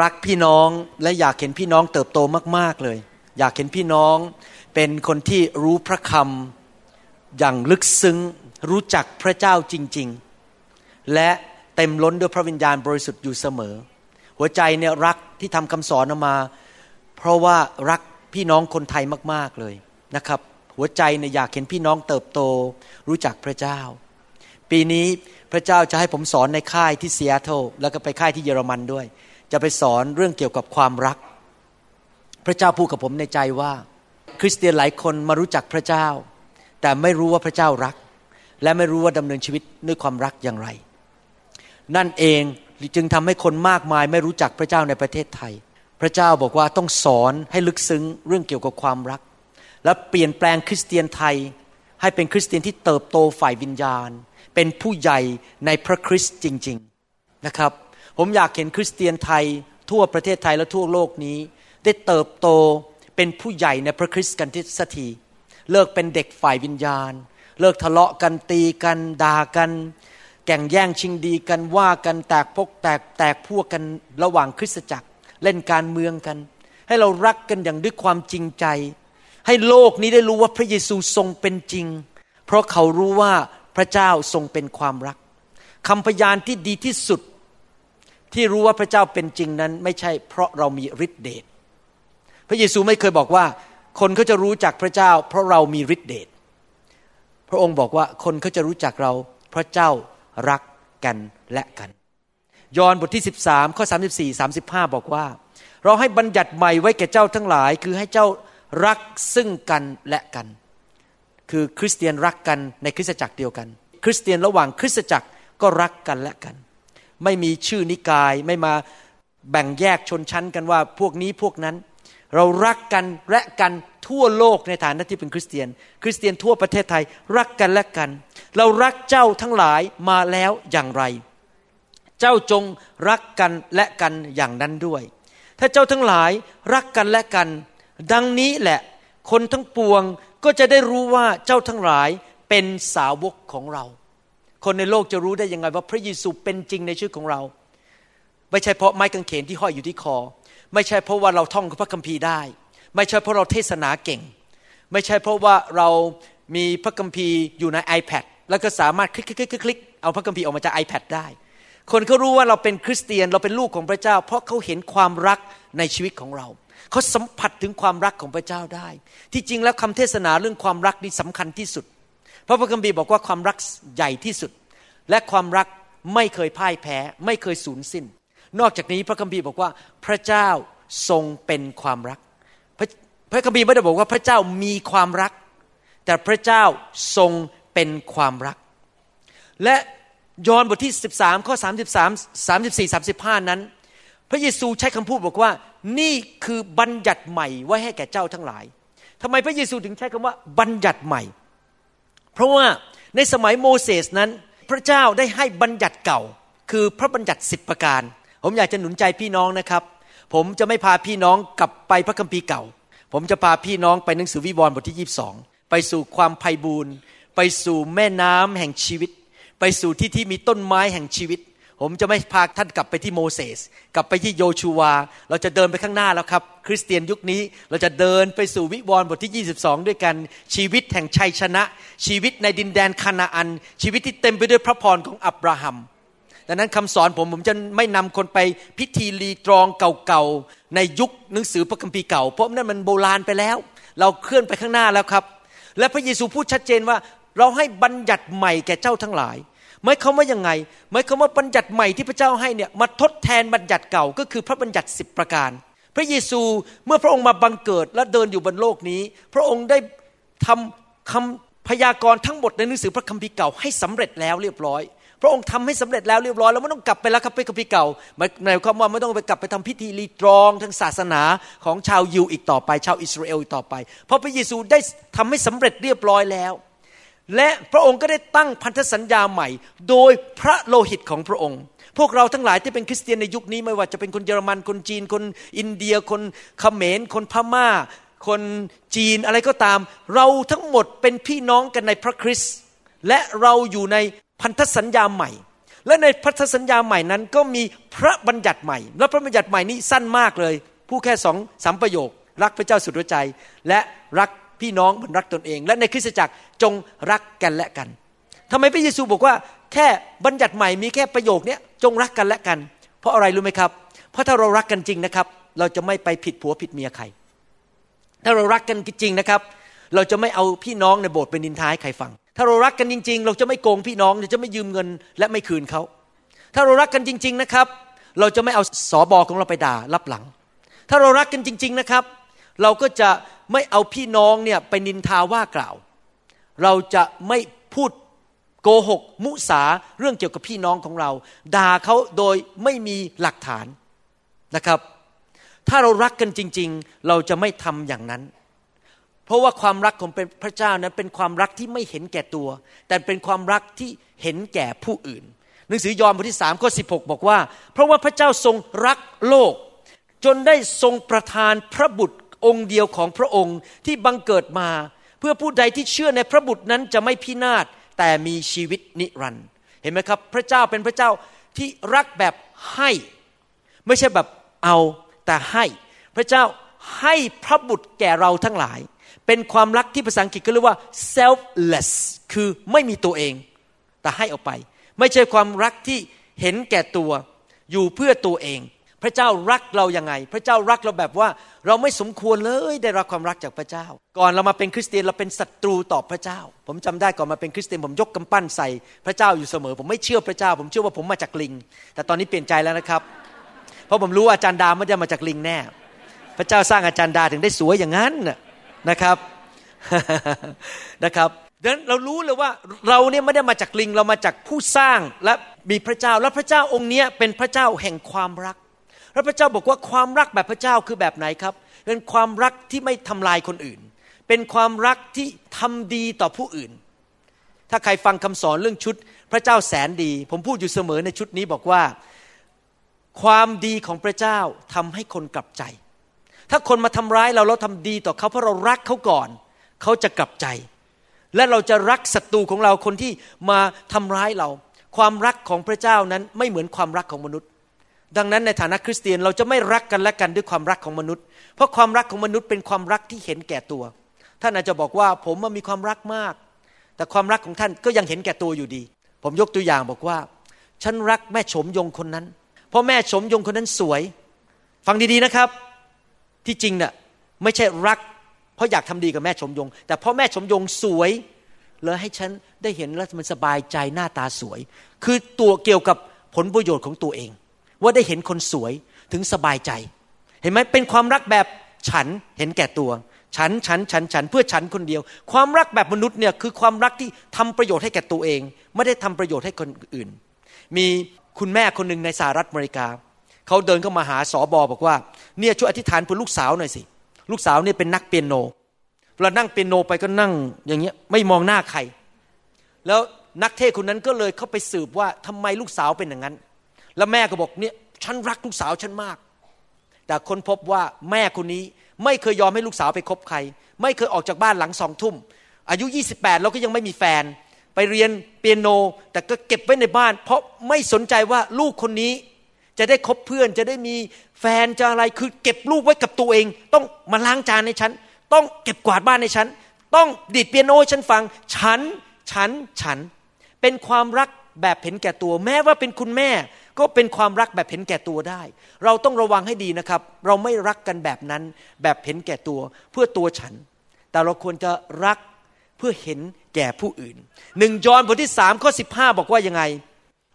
รักพี่น้องและอยากเห็นพี่น้องเติบโตมาก ๆเลย อยากเห็นพี่น้องเป็นคนที่รู้พระคำอย่างลึกซึ้งรู้จักพระเจ้าจริง ๆ และเต็มล้นด้วยพระวิญญาณบริสุทธิ์อยู่เสมอ หัวใจเนี่ยรักที่ทำคำสอนออกมา เพราะว่ารักพี่น้องคนไทยมาก ๆเลยนะครับ หัวใจเนี่ยอยากเห็นพี่น้องเติบโต รู้จักพระเจ้า ปีนี้พระเจ้าจะให้ผมสอนในค่ายที่เซีแอตเทิลแล้วก็ไปค่ายที่เยอรมันด้วย จะไปสอนเรื่องเกี่ยวกับความรัก พระเจ้าพูดกับผมในใจว่า คริสเตียนหลายคนมารู้จักพระเจ้า แต่ไม่รู้ว่าพระเจ้ารัก และไม่รู้ว่าดำเนินชีวิตด้วยความรักอย่างไร นั่นเองจึงทำให้คนมากมายไม่รู้จักพระเจ้าในประเทศไทย พระเจ้าบอกว่าต้องสอนให้ลึกซึ้งเรื่องเกี่ยวกับความรัก และเปลี่ยนแปลงคริสเตียนไทย ให้เป็นคริสเตียนที่เติบโตฝ่ายวิญญาณ เป็นผู้ใหญ่ในพระคริสต์จริง ๆนะครับ ผมอยากเห็นคริสเตียนไทย ทั่วประเทศไทยและทั่วโลกนี้ ได้เติบโตเป็นผู้ใหญ่ในพระคริสต์กันที่สักทีเลิกเป็นเด็กฝ่ายวิญญาณ เลิกทะเลาะกันตีกันด่ากัน แก่งแย่งชิงดีกันว่ากันแตกพกแตกแตกพวกกันระหว่างคริสตจักรเล่นการเมืองกัน ให้เรารักกันอย่างด้วยความจริงใจ ให้โลกนี้ได้รู้ว่าพระเยซูทรงเป็นจริง เพราะเขารู้ว่าพระเจ้าทรงเป็นความรักคำพยานที่ดีที่สุด ที่รู้ว่าพระเจ้าเป็นจริงนั้น ไม่ใช่เพราะเรามีฤทธิเดชพระเยซูไม่เคยบอกว่า คนเขาจะรู้จักพระเจ้า เพราะเรามีฤทธิเดชพระองค์บอกว่าคนเขาจะรู้จักเราเพราะเจ้ารักกันและกัน ยอห์นบทที่ 13ข้อ34 35 บอกว่า เราให้บัญญัติใหม่ไว้แก่เจ้าทั้งหลาย คือให้เจ้ารักซึ่งกันและกัน คือคริสเตียนรักกันในคริสตจักรเดียวกัน คริสเตียนระหว่างคริสตจักรก็รักกันและกัน ไม่มีชื่อนิกาย ไม่มาแบ่งแยกชนชั้นกันว่าพวกนี้พวกนั้น เรารักกันและกันทั่วโลกในฐานะที่เป็นคริสเตียน คริสเตียนทั่วประเทศไทย รักกันและกัน เรารักเจ้าทั้งหลายมาแล้วอย่างไร เจ้าจงรักกันและกันอย่างนั้นด้วย ถ้าเจ้าทั้งหลายรักกันและกัน ดังนี้แหละ คนทั้งปวงก็จะได้รู้ว่าเจ้าทั้งหลายเป็นสาวกของเรา คนในโลกจะรู้ได้ยังไงว่าพระเยซูเป็นจริงในชีวิตของเรา ไม่ใช่เพราะไม้กางเขนที่ห้อยอยู่ที่คอ ไม่ใช่เพราะว่าเราท่องพระคัมภีร์ได้ ไม่ใช่เพราะเราเทศนาเก่ง ไม่ใช่เพราะว่าเรามีพระคัมภีร์อยู่ใน iPad แล้วก็สามารถคลิกคลิกคลิกเอาพระคัมภีร์ออกมาจาก iPad ได้ คนเขารู้ว่าเราเป็นคริสเตียนเราเป็นลูกของพระเจ้า เพราะเขาเห็นความรักในชีวิตของเราเขาสัมผัสถึงความรักของพระเจ้าได้ ที่จริงแล้วคำเทศนาเรื่องความรักนี่สำคัญที่สุด เพราะพระคัมภีร์บอกว่าความรักใหญ่ที่สุด และความรักไม่เคยพ่ายแพ้ ไม่เคยสูญสิ้น นอกจากนี้พระคัมภีร์บอกว่าพระเจ้าทรงเป็นความรัก พระพระคัมภีร์ไม่ได้บอกว่าพระเจ้ามีความรัก แต่พระเจ้าทรงเป็นความรัก และยอห์นบทที่ 13 ข้อ 33 34 35 นั้น พระเยซูใช้คำพูดบอกว่า นี่คือบัญญัติใหม่ไว้ให้แก่เจ้าทั้งหลายทำไมพระเยซูถึงใช้คำว่าบัญญัติใหม่ เพราะว่าในสมัยโมเสสนั้น พระเจ้าได้ให้บัญญัติเก่า คือพระบัญญัติสิบประการ ผมอยากจะหนุนใจพี่น้องนะครับ ผมจะไม่พาพี่น้องกลับไปพระคัมภีร์เก่า ผมจะพาพี่น้องไปหนังสือวิวรณ์บทที่ 22 ไปสู่ความไพ่บูรณ์ไปสู่แม่น้ำแห่งชีวิต ไปสู่ที่ที่มีต้นไม้แห่งชีวิต ผมจะไม่พาท่านกลับไปที่โมเสสกลับไปที่โยชูวา เราจะเดินไปข้างหน้าแล้วครับ คริสเตียนยุคนี้เราจะเดินไปสู่วิวรณ์บทที่ 22 ด้วยกันชีวิตแห่งชัยชนะ ชีวิตในดินแดนคานาอัน ชีวิตที่เต็มไปด้วยพระพรของอับราฮัมดังนั้นคำสอนผมผมจะไม่นำคนไปพิธีรีตรองเก่าๆในยุคหนังสือพระคัมภีร์เก่า เพราะนั่นมันโบราณไปแล้ว เราเคลื่อนไปข้างหน้าแล้วครับ และพระเยซูพูดชัดเจนว่า เราให้บัญญัติใหม่แก่เจ้าทั้งหลาย หมายความว่ายังไงหมายความว่าบัญญัติใหม่ที่พระเจ้าให้เนี่ยมาทดแทนบัญญัติเก่าก็คือพระบัญญัติสิบประการ พระเยซูเมื่อพระองค์มาบังเกิดและเดินอยู่บนโลกนี้ พระองค์ได้ทำคำพยากรณ์ทั้งหมดในหนังสือพระคัมภีร์เก่าให้สำเร็จแล้วเรียบร้อย พระองค์ทำให้สำเร็จแล้วเรียบร้อยแล้วไม่ต้องกลับไปแล้วครับไปกับพี่เก่าหมายความว่าไม่ต้องไปกลับไปทำพิธีรีตรองทางศาสนาของชาวยิวอีกต่อไป ชาวอิสราเอลอีกต่อไป เพราะพระเยซูได้ทำให้สำเร็จเรียบร้อยแล้ว และพระองค์ก็ได้ตั้งพันธสัญญาใหม่ โดยพระโลหิตของพระองค์ พวกเราทั้งหลายที่เป็นคริสเตียนในยุคนี้ไม่ว่าจะเป็นคนเยอรมันคนจีน คนอินเดีย คนเขมร คนพม่า คนจีนอะไรก็ตาม เราทั้งหมดเป็นพี่น้องกันในพระคริสต์และเราอยู่ในพันธสัญญาใหม่ และในพันธสัญญาใหม่นั้นก็มีพระบัญญัติใหม่ และพระบัญญัติใหม่นี้สั้นมากเลย ผู้แค่สองสามประโยค รักพระเจ้าสุดหัวใจ และรัก พี่น้องเหมือนรักตนเอง และในคริสตจักรจงรักกันและกันทำไมพระเยซูบอกว่า แค่บัญญัติใหม่มีแค่ประโยคนี้จงรักกันและกัน เพราะอะไรรู้ไหมครับ เพราะถ้าเรารักกันจริงนะครับ เราจะไม่ไปผิดผัวผิดเมียใคร ถ้าเรารักกันจริงนะครับ เราจะไม่เอาพี่น้องในโบสถ์เป็นนินทาให้ใครฟัง ถ้าเรารักกันจริง ๆ เราจะไม่โกงพี่น้องเราจะไม่ยืมเงิน และไม่คืนเขาถ้าเรารักกันจริง ๆนะครับ เราจะไม่เอาสอบอของเราไปด่ารับหลัง ถ้าเรารักกันจริง ๆนะครับ เราก็จะ ไม่เอาพี่น้องเนี่ยไปนินทาว่ากล่าว เราจะไม่พูดโกหก มุสาเรื่องเกี่ยวกับพี่น้องของเราด่าเขาโดยไม่มีหลักฐานนะครับ ถ้าเรารักกันจริง ๆ เราจะไม่ทำอย่างนั้น เพราะว่าความรักของพระเจ้านั้นเป็นความรักที่ไม่เห็นแก่ตัว แต่เป็นความรักที่เห็นแก่ผู้อื่นหนังสือยอห์นบทที่สามข้อสิบอกว่า เพราะว่าพระเจ้าทรงรักโลก จนได้ทรงประทานพระบุตร องค์เดียวของพระองค์ที่บังเกิดมา เพื่อผู้ใดที่เชื่อในพระบุตรนั้นจะไม่พินาศแต่มีชีวิตนิรันดร์เห็นไหมครับ พระเจ้าเป็นพระเจ้าที่รักแบบให้ ไม่ใช่แบบเอาแต่ให้ พระเจ้าให้พระบุตรแก่เราทั้งหลาย เป็นความรักที่ภาษาอังกฤษก็เรียกว่า selfless คือไม่มีตัวเอง แต่ให้ออกไป ไม่ใช่ความรักที่เห็นแก่ตัว อยู่เพื่อตัวเอง พระเจ้ารักเรายังไง พระเจ้ารักเราแบบว่าเราไม่สมควรเลยได้รับความรักจากพระเจ้า ก่อนเรามาเป็นคริสเตียนเราเป็นศัตรูต่อพระเจ้า ผมจำได้ก่อนมาเป็นคริสเตียนผมยกกำปั้นใส่พระเจ้าอยู่เสมอ ผมไม่เชื่อพระเจ้า ผมเชื่อว่าผมมาจากลิง แต่ตอนนี้เปลี่ยนใจแล้วนะครับ เพราะผมรู้ว่าอาจารย์ดาไม่ได้มาจากลิงแน่ พระเจ้าสร้างอาจารย์ดาถึงได้สวยอย่างนั้นนะครับนะครับดังนั้นเรารู้เลยว่าเราเนี่ยไม่ได้มาจากลิงเรามาจากผู้สร้างและมีพระเจ้าและพระเจ้าองค์นี้เป็นพระเจ้าแห่งความรัก แล้วพระเจ้าบอกว่าความรักแบบพระเจ้าคือแบบไหนครับ เป็นความรักที่ไม่ทำลายคนอื่น เป็นความรักที่ทำดีต่อผู้อื่น ถ้าใครฟังคำสอนเรื่องชุดพระเจ้าแสนดี ผมพูดอยู่เสมอในชุดนี้บอกว่า ความดีของพระเจ้าทำให้คนกลับใจ ถ้าคนมาทำร้ายเราเราทำดีต่อเขาเพราะเรารักเขาก่อน เขาจะกลับใจ และเราจะรักศัตรูของเราคนที่มาทำร้ายเรา ความรักของพระเจ้านั้นไม่เหมือนความรักของมนุษย์ ดังนั้นในฐานะคริสเตียนเราจะไม่รักกันและกันด้วยความรักของมนุษย์ เพราะความรักของมนุษย์เป็นความรักที่เห็นแก่ตัว ท่านอาจจะบอกว่าผมมีความรักมาก แต่ความรักของท่านก็ยังเห็นแก่ตัวอยู่ดี ผมยกตัวอย่างบอกว่า ฉันรักแม่ชมยงคนนั้น เพราะแม่ชมยงคนนั้นสวย ฟังดีๆนะครับ ที่จริงเนี่ยไม่ใช่รัก เพราะอยากทำดีกับแม่ชมยง แต่เพราะแม่ชมยงสวยเลยให้ฉันได้เห็นแล้วมันสบายใจหน้าตาสวย คือตัวเกี่ยวกับผลประโยชน์ของตัวเอง ว่าได้เห็นคนสวยถึงสบายใจ เห็นไหมเป็นความรักแบบฉันเห็นแก่ตัว ฉันฉันฉันฉันเพื่อฉันคนเดียว ความรักแบบมนุษย์เนี่ยคือความรักที่ทำประโยชน์ให้แก่ตัวเอง ไม่ได้ทำประโยชน์ให้คนอื่น มีคุณแม่คนหนึ่งในสหรัฐอเมริกาเขาเดินเข้ามาหาสอบอบอกว่าเนี่ยช่วยอธิษฐานเพื่อลูกสาวหน่อยสิ ลูกสาวเนี่ยเป็นนักเปียโนเวลานั่งเปียโนไปก็นั่งอย่างเงี้ยไม่มองหน้าใคร แล้วนักเทศคนนั้นก็เลยเข้าไปสืบว่าทำไมลูกสาวเป็นอย่างนั้น แล้วแม่ก็บอกเนี่ยฉันรักลูกสาวฉันมาก แต่คนพบว่าแม่คนนี้ไม่เคยยอมให้ลูกสาวไปคบใคร ไม่เคยออกจากบ้านหลังสองทุ่ม อายุ 28 แล้วก็ยังไม่มีแฟน ไปเรียนเปียโน แต่ก็เก็บไว้ในบ้าน เพราะไม่สนใจว่าลูกคนนี้จะได้คบเพื่อนจะได้มีแฟนจะอะไรคือเก็บลูกไว้กับตัวเอง ต้องมาล้างจานในฉัน ต้องเก็บกวาดบ้านในฉัน ต้องดีดเปียโนฉันฟัง ฉัน ฉัน ฉัน เป็นความรักแบบเห็นแก่ตัว แม้ว่าเป็นคุณแม่ ก็เป็นความรักแบบเห็นแก่ตัวได้ เราต้องระวังให้ดีนะครับ เราไม่รักกันแบบนั้น แบบเห็นแก่ตัวเพื่อตัวฉัน แต่เราควรจะรักเพื่อเห็นแก่ผู้อื่นหนึ่งยอห์นบทที่สามข้อสิบห้าบอกว่ายังไง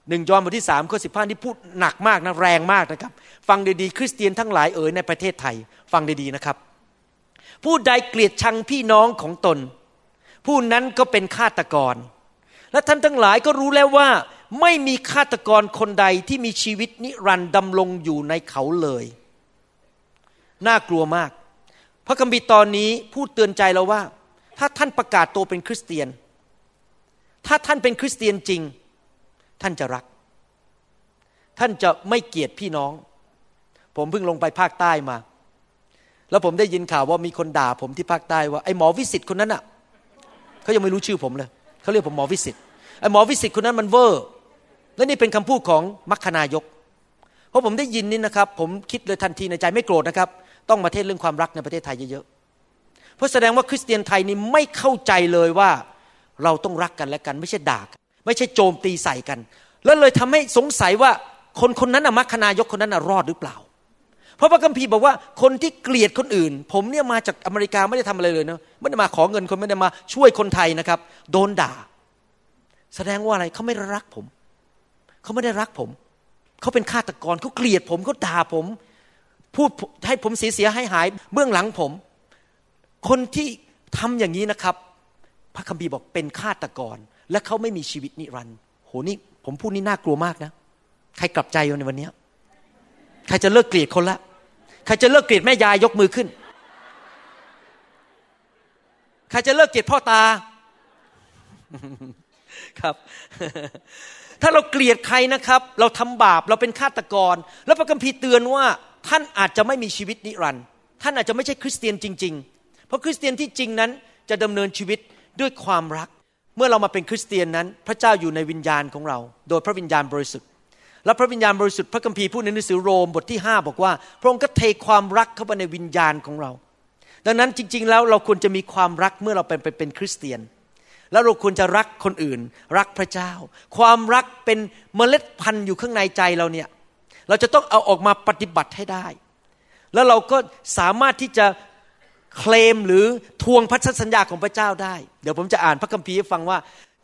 หนึ่งยอห์นบทที่สามข้อสิบห้าที่พูดหนักมากนะแรงมากนะครับ ฟังดีๆ คริสเตียนทั้งหลายเอ๋ยในประเทศไทย ฟังดีๆนะครับ ผู้ใดเกลียดชังพี่น้องของตน ผู้นั้นก็เป็นฆาตกร และท่านทั้งหลายก็รู้แล้วว่า ไม่มีฆาตกรคนใดที่มีชีวิตนิรันดร์ดำรงอยู่ในเขาเลย น่ากลัวมาก พระคัมภีร์ตอนนี้พูดเตือนใจเราว่า ถ้าท่านประกาศตัวเป็นคริสเตียน ถ้าท่านเป็นคริสเตียนจริง ท่านจะรัก ท่านจะไม่เกลียดพี่น้อง ผมเพิ่งลงไปภาคใต้มา แล้วผมได้ยินข่าวว่ามีคนด่าผมที่ภาคใต้ว่าไอ้หมอวิสิตคนนั้นอะเขายังไม่รู้ชื่อผมเลยเขาเรียกผมหมอวิสิตไอ้หมอวิสิตคนนั้นมันเวอร์ และนี่เป็นคำพูดของมัคคณายก เพราะผมได้ยินนี่นะครับ ผมคิดเลยทันทีในใจไม่โกรธนะครับ ต้องมาเทศเรื่องความรักในประเทศไทยเยอะๆ เพราะแสดงว่าคริสเตียนไทยนี่ไม่เข้าใจเลยว่าเราต้องรักกันและกัน ไม่ใช่ด่าไม่ใช่โจมตีใส่กัน แล้วเลยทำให้สงสัยว่าคนคนนั้นอะมัคคณายกคนนั้นอะรอดหรือเปล่า เพราะพระคัมภีร์บอกว่าคนที่เกลียดคนอื่น ผมเนี่ยมาจากอเมริกาไม่ได้ทำอะไรเลยนะไม่ได้มาขอเงินคนไม่ได้มาช่วยคนไทยนะครับ โดนด่า แสดงว่าอะไรเขาไม่รักผม เขาไม่ได้รักผม เขาเป็นฆาตกรเขาเกลียดผมเขาด่าผม พูดให้ผมเสียเสียให้หายเบื้องหลังผม คนที่ทำอย่างนี้นะครับ พระคัมภีร์บอกเป็นฆาตกร และเขาไม่มีชีวิตนิรันดร์โหนี่ผมพูดนี่น่ากลัวมากนะ ใครกลับใจในวันนี้ใครจะเลิกเกลียดคนละใครจะเลิกเกลียดแม่ยายยกมือขึ้น ใครจะเลิกเกลียดพ่อตา ครับ ถ้าเราเกลียดใครนะครับ เราทำบาปเราเป็นฆาตกร แล้วพระคัมภีร์เตือนว่าท่านอาจจะไม่มีชีวิตนิรันดร์ท่านอาจจะไม่ใช่คริสเตียนจริง ๆ เพราะคริสเตียนที่จริงนั้นจะดำเนินชีวิตด้วยความรัก เมื่อเรามาเป็นคริสเตียนนั้น พระเจ้าอยู่ในวิญญาณของเรา โดยพระวิญญาณบริสุทธิ์ และพระวิญญาณบริสุทธิ์พระคัมภีร์พูดในหนังสือโรมบทที่ 5 บอกว่า พระองค์ก็เทความรักเข้าไปในวิญญาณของเรา ดังนั้นจริง ๆ แล้วเราควรจะมีความรักเมื่อเราเป็นเป็นคริสเตียน แล้วเราควรจะรักคนอื่น รักพระเจ้า ความรักเป็นเมล็ดพันธุ์อยู่ข้างในใจเราเนี่ย เราจะต้องเอาออกมาปฏิบัติให้ได้ แล้วเราก็สามารถที่จะเคลมหรือทวงพันธสัญญาของพระเจ้าได้ เดี๋ยวผมจะอ่านพระคัมภีร์ให้ฟังว่า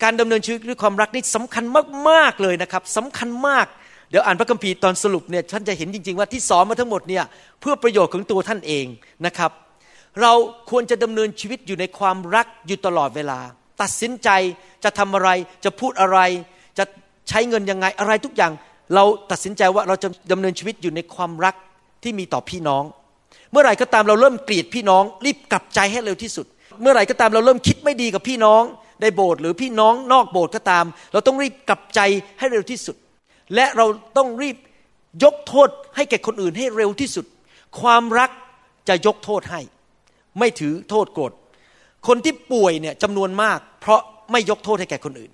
การดำเนินชีวิตด้วยความรักนี่สำคัญมากๆเลยนะครับสำคัญมากเดี๋ยวอ่านพระคัมภีร์ตอนสรุปเนี่ยท่านจะเห็นจริง ๆ ว่าที่สอนมาทั้งหมดเนี่ยเพื่อประโยชน์ของตัวท่านเองนะครับ เราควรจะดำเนินชีวิตอยู่ในความรักอยู่ตลอดเวลา ตัดสินใจจะทำอะไร จะพูดอะไร จะใช้เงินยังไงอะไรทุกอย่าง เราตัดสินใจว่าเราจะดำเนินชีวิตอยู่ในความรักที่มีต่อพี่น้อง เมื่อไหร่ก็ตามเราเริ่มเกลียดพี่น้อง รีบกลับใจให้เร็วที่สุด เมื่อไหร่ก็ตามเราเริ่มคิดไม่ดีกับพี่น้องในโบสถ์หรือพี่น้องนอกโบสถ์ก็ตาม เราต้องรีบกลับใจให้เร็วที่สุด และเราต้องรีบยกโทษให้แก่คนอื่นให้เร็วที่สุด ความรักจะยกโทษให้ ไม่ถือโทษโกรธ คนที่ป่วยเนี่ยจำนวนมาก เพราะไม่ยกโทษให้แก่คนอื่น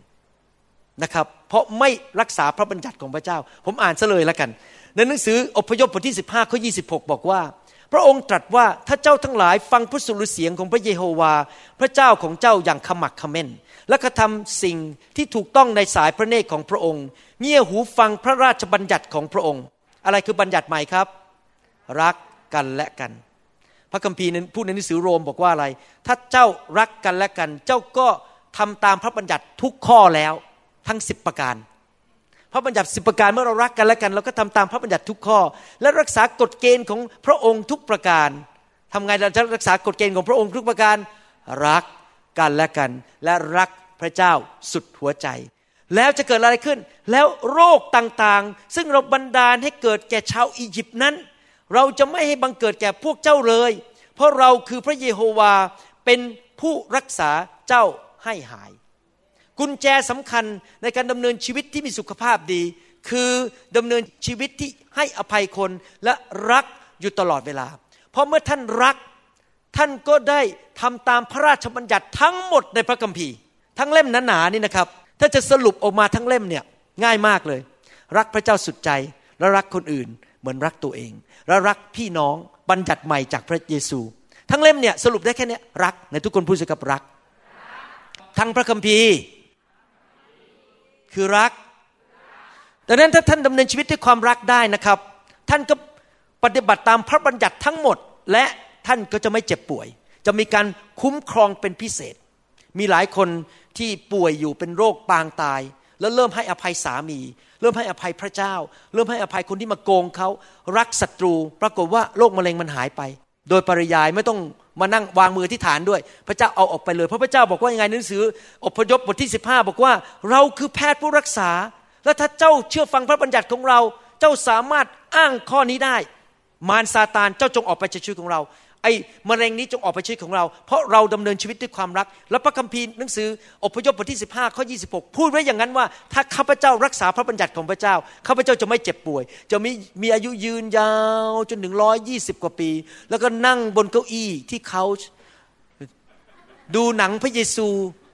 นะครับ เพราะไม่รักษาพระบัญญัติของพระเจ้า ผมอ่านซะเลยแล้วกัน ในหนังสืออพยพบทที่ 15ข้อ26บอกว่า พระองค์ตรัสว่าถ้าเจ้าทั้งหลายฟังพระสุรเสียงของพระเยโฮวา พระเจ้าของเจ้าอย่างขมักขม้นและกระทำสิ่งที่ถูกต้องในสายพระเนตรของพระองค์ เงี่ยหูฟังพระราชบัญญัติของพระองค์ อะไรคือบัญญัติใหม่ครับ รักกันและกัน พระคัมภีร์พูดในหนังสือโรมบอกว่าอะไร ถ้าเจ้ารักกันและกัน เจ้าก็ทำตามพระบัญญัติทุกข้อแล้วทั้งสิบประการ พระบัญญัติสิบประการเมื่อเรารักกันและกัน เราก็ทำตามพระบัญญัติทุกข้อ และรักษากฎเกณฑ์ของพระองค์ทุกประการทำไงเราจะรักษากฎเกณฑ์ของพระองค์ทุกประการ รักกันและกัน และรักพระเจ้าสุดหัวใจ แล้วจะเกิดอะไรขึ้น แล้วโรคต่างๆ ซึ่งเราบันดาลให้เกิดแก่ชาวอียิปต์นั้น เราจะไม่ให้บังเกิดแก่พวกเจ้าเลย เพราะเราคือพระเยโฮวาเป็นผู้รักษาเจ้าให้หาย กุญแจสำคัญในการดำเนินชีวิตที่มีสุขภาพดี คือดำเนินชีวิตที่ให้อภัยคนและรักอยู่ตลอดเวลา เพราะเมื่อท่านรักท่านก็ได้ทำตามพระราชบัญญัติทั้งหมดในพระคัมภีร์ ทั้งเล่มหนาๆนี่นะครับ ถ้าจะสรุปออกมาทั้งเล่มเนี่ยง่ายมากเลย รักพระเจ้าสุดใจและรักคนอื่น เหมือนรักตัวเอง และรักพี่น้องบัญญัติใหม่จากพระเยซู ทั้งเล่มเนี่ยสรุปได้แค่นี้รักในทุกคนพูดสกับรัก ทั้งพระคัมภีร์ คือรักดังนั้นถ้าท่านดำเนินชีวิตด้วยความรักได้นะครับ ท่านก็ปฏิบัติตามพระบัญญัติทั้งหมด และท่านก็จะไม่เจ็บป่วย จะมีการคุ้มครองเป็นพิเศษ มีหลายคนที่ป่วยอยู่เป็นโรคปางตาย แล้วเริ่มให้อภัยสามี เริ่มให้อภัยพระเจ้า เริ่มให้อภัยคนที่มาโกงเขารักศัตรู ปรากฏว่าโรคมะเร็งมันหายไป โดยปริยายไม่ต้องมานั่งวางมือที่ฐานด้วย พระเจ้าเอาออกไปเลย เพราะพระเจ้าบอกว่ายังไงหนังสือ อพยพบทที่ 15 บอกว่า เราคือแพทย์ผู้รักษา และถ้าเจ้าเชื่อฟังพระบัญญัติของเรา เจ้าสามารถอ้างข้อนี้ได้ มารซาตานเจ้าจงออกไปจากชีวิตของเรา ไอ้มะเร็งนี้จงออกไปชีวิตของเรา เพราะเราดำเนินชีวิตด้วยความรัก และพระคัมภีร์หนังสืออพยพบทที่ 15 ข้อ 26 พูดไว้อย่างนั้นว่า ถ้าข้าพเจ้ารักษาพระบัญญัติของพระเจ้าข้าพเจ้าจะไม่เจ็บป่วย จะมีมีอายุยืนยาวจนถึงร้อยยี่สิบกว่าปี แล้วก็นั่งบนเก้าอี้ที่เขาดูหนังพระเยซู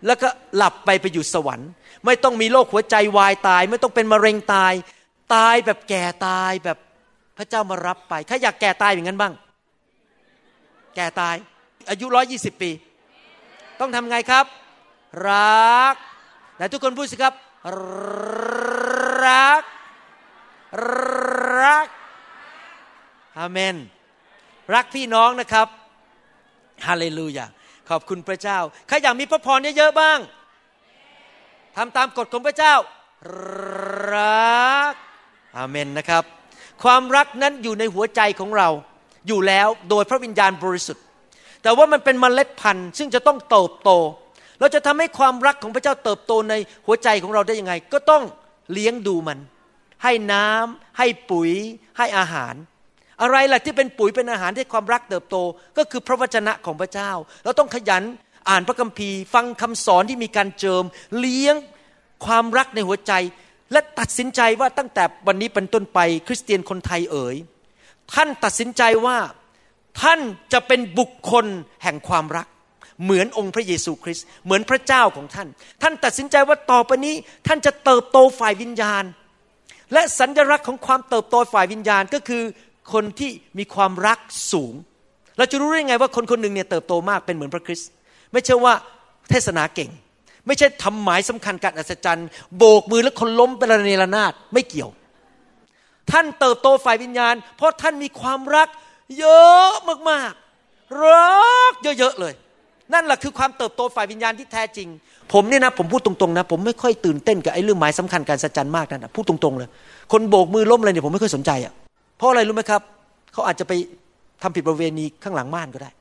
แล้วก็หลับไปไปอยู่สวรรค์ ไม่ต้องมีโรคหัวใจวายตาย ไม่ต้องเป็นมะเร็งตาย ตายแบบแก่ตายแบบพระเจ้ามารับไปใครอยากแก่ตายอย่างนั้นบ้าง แก่ตาย อายุร้อยี่สิบปี ต้องทำไงครับ รักแต่ทุกคนพูดสิครับ รัก รักอาเมน รักพี่น้องนะครับฮาเลลูยาขอบคุณพระเจ้า ใครอยากมีพระพรเยอะๆบ้างทำตามกฎของพระเจ้า รักอาเมนนะครับ ความรักนั้นอยู่ในหัวใจของเรา อยู่แล้วโดยพระวิญญาณบริสุทธิ์ แต่ว่ามันเป็นมเมล็ดพันธุ์ ซึ่งจะต้องเติบโต เราจะทำให้ความรักของพระเจ้าเติบโตในหัวใจของเราได้ยังไง ก็ต้องเลี้ยงดูมัน ให้น้ำให้ปุ๋ย ให้อาหาร อะไรล่ะที่เป็นปุ๋ยเป็นอาหารให้ความรักเติบโต ก็คือพระวจนะของพระเจ้า เราต้องขยันอ่านพระคัมภีร์ ฟังคำสอนที่มีการเจิม เลี้ยงความรักในหัวใจ และตัดสินใจว่าตั้งแต่วันนี้เป็นต้นไป คริสเตียนคนไทยเอ๋ย ท่านตัดสินใจว่าท่านจะเป็นบุคคลแห่งความรัก เหมือนองค์พระเยซูคริสต์เหมือนพระเจ้าของท่าน ท่านตัดสินใจว่าต่อไปนี้ ท่านจะเติบโตฝ่ายวิญญาณ และสัญลักษณ์ของความเติบโตฝ่ายวิญญาณก็คือคนที่มีความรักสูง เราจะรู้ได้ไงว่าคนคนหนึ่งเนี่ยเติบโตมากเป็นเหมือนพระคริสต์ไม่ใช่ว่าเทศนาเก่ง ไม่ใช่ทำหมายสำคัญการอัศจรรย์ โบกมือแล้วคนล้มเป็นระเนระนาดไม่เกี่ยว ท่านเติบโตฝ่ายวิญญาณ เพราะท่านมีความรักเยอะมากๆ รักเยอะๆเลย นั่นแหละคือความเติบโตฝ่ายวิญญาณที่แท้จริง ผมเนี่ยนะผมพูดตรงๆนะ ผมไม่ค่อยตื่นเต้นกับไอ้เรื่องหมายสำคัญการสัจจันมากนั่นนะพูดตรงๆเลย คนโบกมือล้มอะไรเนี่ยผมไม่ค่อยสนใจอะเพราะอะไรรู้ไหมครับเขาอาจจะไปทำผิดประเวณีข้างหลังม่านก็ได้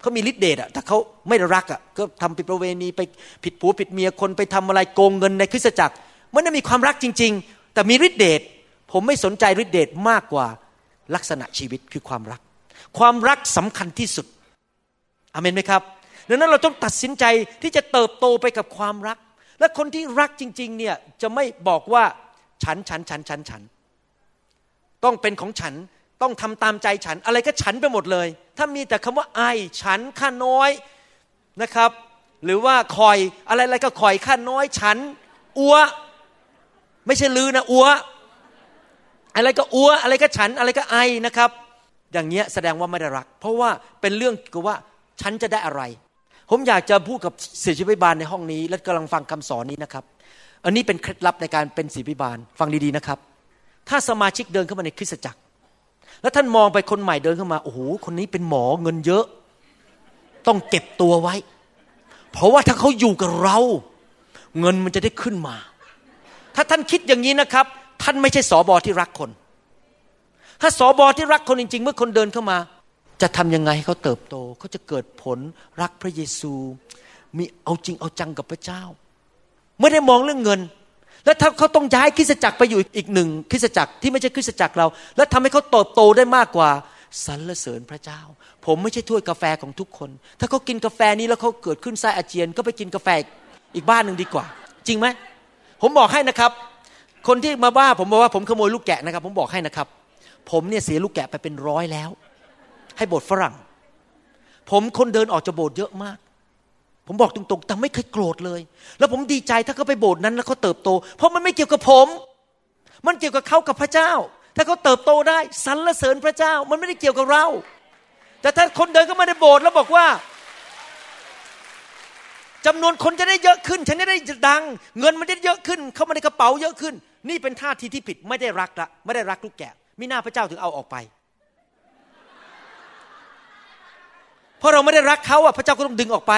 เขามีฤทธิ์เดชอะแต่เขาไม่รักอะก็ทำผิดประเวณีไปผิดผัวผิดเมียคนไปทำอะไรโกงเงินในคริสตจักร มันไม่มีความรักจริง ๆ แต่มีฤทธิ์เดช ผมไม่สนใจฤทธิเดชมากกว่าลักษณะชีวิตคือความรัก ความรักสำคัญที่สุดอเมนไหมครับดังนั้นเราต้องตัดสินใจที่จะเติบโตไปกับความรัก และคนที่รักจริง ๆ เนี่ยจะไม่บอกว่าฉันฉันฉันฉันฉัน ต้องเป็นของฉันต้องทำตามใจฉัน อะไรก็ฉันไปหมดเลย ถ้ามีแต่คำว่าไอฉันข้าน้อยนะครับ หรือว่าคอยอะไรอะไรก็คอยข้าน้อยฉัน อัว ไม่ใช่ลือนะอัว อะไรก็อัวอะไรก็ฉันอะไรก็ไอนะครับ อย่างเงี้ยแสดงว่าไม่ได้รัก เพราะว่าเป็นเรื่องกับว่าฉันจะได้อะไร ผมอยากจะพูดกับศิษย์พิบาลในห้องนี้ และกำลังฟังคำสอนนี้นะครับ อันนี้เป็นเคล็ดลับในการเป็นศิษย์พิบาลฟังดีๆนะครับ ถ้าสมาชิกเดินเข้ามาในคริสตจักร แล้วท่านมองไปคนใหม่เดินเข้ามาโอ้โหคนนี้เป็นหมอเงินเยอะ ต้องเก็บตัวไว้ เพราะว่าถ้าเขาอยู่กับเรา เงินมันจะได้ขึ้นมา ถ้าท่านคิดอย่างนี้นะครับ ท่านไม่ใช่สอบอที่รักคน ถ้าสอบอที่รักคนจริง ๆ เมื่อคนเดินเข้ามา จะทำยังไงให้เขาเติบโตเขาจะเกิดผลรักพระเยซู มีเอาจริงเอาจังกับพระเจ้า ไม่ได้มองเรื่องเงิน แล้วถ้าเขาต้องย้ายคริสจักรไปอยู่อีกหนึ่งคริสจักรที่ไม่ใช่คริสจักรเรา แล้วทำให้เขาเติบโตได้มากกว่าสรรเสริญพระเจ้า ผมไม่ใช่ถ้วยกาแฟของทุกคน ถ้าเขากินกาแฟนี้แล้วเขาเกิดขึ้นไส้อาเจียน ก็ไปกินกาแฟอีกบ้านหนึ่งดีกว่า จริงไหมผมบอกให้นะครับ คนที่มาว่าผมบอกว่าผมขโมยลูกแกะนะครับ ผมบอกให้นะครับ ผมเนี่ยเสียลูกแกะไปเป็นร้อยแล้ว ให้โบสถ์ฝรั่ง ผมคนเดินออกจากโบสถ์เยอะมาก ผมบอกตรงๆแต่ไม่เคยโกรธเลย แล้วผมดีใจถ้าเขาไปโบสถ์นั้นแล้วเขาเติบโต เพราะมันไม่เกี่ยวกับผม มันเกี่ยวกับเขากับพระเจ้า ถ้าเขาเติบโตได้สรรเสริญพระเจ้า มันไม่ได้เกี่ยวกับเรา แต่ถ้าคนเดินเข้ามาในโบสถ์แล้วบอกว่าจำนวนคนจะได้เยอะขึ้น ฉันจะได้ดัง เงินมันจะเยอะขึ้น เข้ามาในกระเป๋าเยอะขึ้น นี่เป็นท่าทีที่ผิดไม่ได้รักละไม่ได้รักลูกแกะมิหน้าพระเจ้าถึงเอาออกไป เพราะเราไม่ได้รักเขาอะพระเจ้าก็ต้องดึงออกไป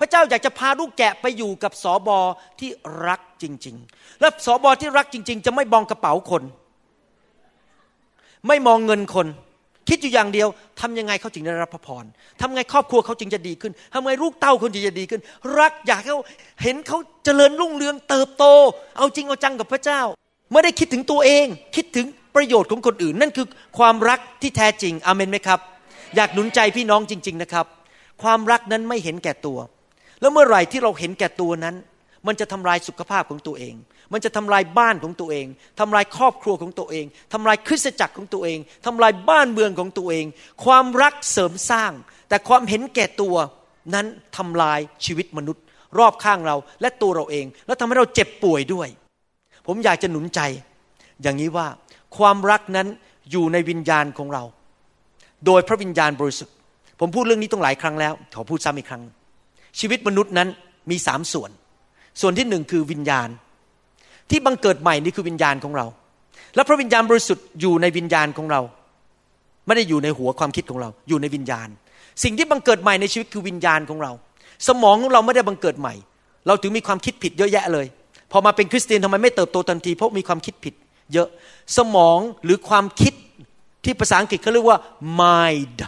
พระเจ้าอยากจะพาลูกแกะไปอยู่กับสอบอที่รักจริง ๆ และสอบอที่รักจริง ๆ จะไม่มองกระเป๋าคน ไม่มองเงินคน คิดอยู่อย่างเดียวทำยังไงเขาจึงได้รับพระพรทำไงครอบครัวเขาจึงจะดีขึ้นทำไงลูกเต้าคนจึงจะดีขึ้น รักอยากให้เขาเห็นเขาเจริญรุ่งเรืองเติบโต เอาจริงเอาจังกับพระเจ้า ไม่ได้คิดถึงตัวเอง คิดถึงประโยชน์ของคนอื่น นั่นคือความรักที่แท้จริงอเมนไหมครับ อยากหนุนใจพี่น้องจริง ๆนะครับ ความรักนั้นไม่เห็นแก่ตัว แล้วเมื่อไหร่ที่เราเห็นแก่ตัวนั้น มันจะทำลายสุขภาพของตัวเอง มันจะทำลายบ้านของตัวเองทำลายครอบครัวของตัวเองทำลายคริสตจักรของตัวเองทำลายบ้านเมืองของตัวเอง ความรักเสริมสร้าง แต่ความเห็นแก่ตัวนั้นทำลายชีวิตมนุษย์ รอบข้างเราและตัวเราเอง แล้วทำให้เราเจ็บป่วยด้วย ผมอยากจะหนุนใจ อย่างนี้ว่าความรักนั้นอยู่ในวิญญาณของเรา โดยพระวิญญาณบริสุทธิ์ ผมพูดเรื่องนี้ต้องหลายครั้งแล้วขอพูดซ้ำอีกครั้ง ชีวิตมนุษย์นั้นมีสามส่วน ส่วนที่หนึ่งคือวิญญาณ ที่บังเกิดใหม่นี่คือวิญญาณของเรา และพระวิญญาณบริสุทธิ์อยู่ในวิญญาณของเรา ไม่ได้อยู่ในหัวความคิดของเรา อยู่ในวิญญาณ สิ่งที่บังเกิดใหม่ในชีวิตคือวิญญาณของเรา สมองของเราไม่ได้บังเกิดใหม่ เราถึงมีความคิดผิดเยอะแยะเลย พอมาเป็นคริสเตียนทำไมไม่เติบโตทันที เพราะมีความคิดผิด เยอะสมองหรือความคิดที่ภาษาอังกฤษเขาเรียกว่า mind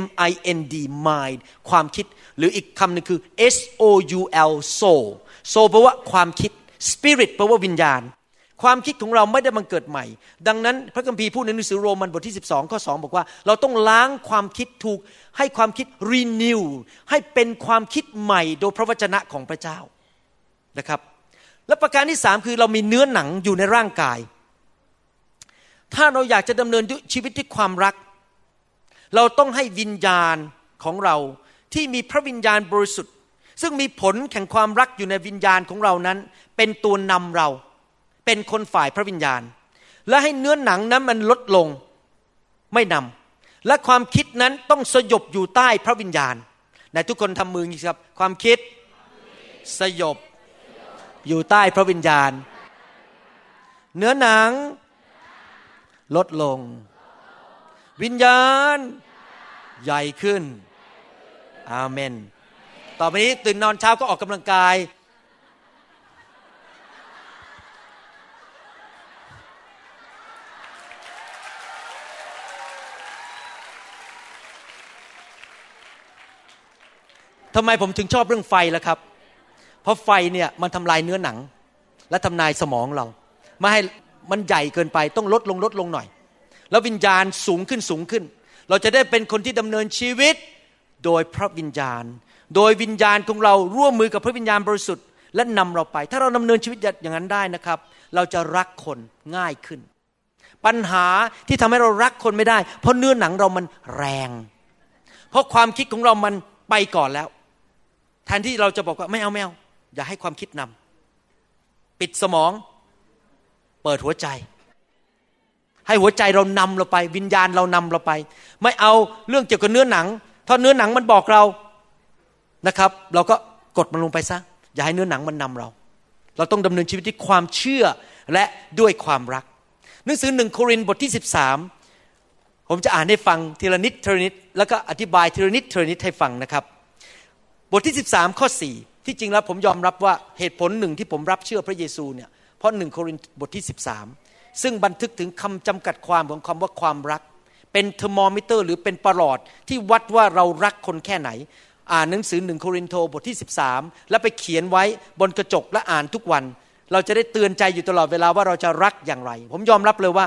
M I N D mind ความคิด หรืออีกคำหนึ่งคือ S O U L soul soul แปลว่าความคิด spirit แปลว่าวิญญาณ ความคิดของเราไม่ได้บังเกิดใหม่ ดังนั้นพระคัมภีร์พูดในหนังสือโรมันบทที่ 12 ข้อ 2 บอกว่า เราต้องล้างความคิดถูก ให้ความคิด renew ให้เป็นความคิดใหม่โดยพระวจนะของพระเจ้านะครับ และประการที่สามคือเรามีเนื้อหนังอยู่ในร่างกาย ถ้าเราอยากจะดำเนินชีวิตที่ความรัก เราต้องให้วิญญาณของเราที่มีพระวิญญาณบริสุทธิ์ ซึ่งมีผลแห่งความรักอยู่ในวิญญาณของเรานั้น เป็นตัวนำเรา เป็นคนฝ่ายพระวิญญาณ และให้เนื้อหนังนั้นมันลดลงไม่นำและความคิดนั้นต้องสยบอยู่ใต้พระวิญญาณไหนทุกคนทำมือครับ ความคิดสยบ อยู่ใต้พระวิญญาณ เนื้อหนัง ลดลง วิญญาณ ใหญ่ขึ้น อาเมน ต่อไปนี้ตื่นนอนเช้าก็ออกกำลังกาย ทำไมผมถึงชอบเรื่องไฟล่ะครับ เพราะไฟเนี่ยมันทำลายเนื้อหนัง และทำลายสมองเราไม่ให้มันใหญ่เกินไปต้องลดลงลดลงหน่อย แล้ววิญญาณสูงขึ้นสูงขึ้น เราจะได้เป็นคนที่ดำเนินชีวิตโดยพระวิญญาณ โดยวิญญาณของเราร่วมมือกับพระวิญญาณบริสุทธิ์และนำเราไป ถ้าเราดำเนินชีวิตอย่างนั้นได้นะครับ เราจะรักคนง่ายขึ้น ปัญหาที่ทำให้เรารักคนไม่ได้ เพราะเนื้อหนังเรามันแรง เพราะความคิดของเรามันไปก่อนแล้ว แทนที่เราจะบอกว่าไม่เอาไม่เอา อย่าให้ความคิดนำปิดสมอง เปิดหัวใจ ให้หัวใจเรานำเราไป วิญญาณเรานำเราไป ไม่เอาเรื่องเกี่ยวกับเนื้อหนัง ถ้าเนื้อหนังมันบอกเรานะครับ เราก็กดมันลงไปซะอย่าให้เนื้อหนังมันนำเรา เราต้องดำเนินชีวิตที่ความเชื่อและด้วยความรัก หนังสือหนึ่งโครินธ์บทที่ 13 ผมจะอ่านให้ฟังทีละนิดทีละนิด แล้วก็อธิบายทีละนิดทีละนิดให้ฟังนะครับ บทที่ 13 ข้อ 4 ที่จริงแล้วผมยอมรับว่าเหตุผลหนึ่งที่ผมรับเชื่อพระเยซูเนี่ยเพราะหนึ่งโครินธ์บทที่ 13 ซึ่งบันทึกถึงคำจำกัดความของคำว่าความรัก เป็นเทอร์โมมิเตอร์ หรือเป็นประหลอดที่วัดว่าเรารักคนแค่ไหน อ่านหนังสือหนึ่งโครินธ์บทที่ 13 แล้วไปเขียนไว้บนกระจกและอ่านทุกวัน เราจะได้เตือนใจอยู่ตลอดเวลาว่าเราจะรักอย่างไร ผมยอมรับเลยว่า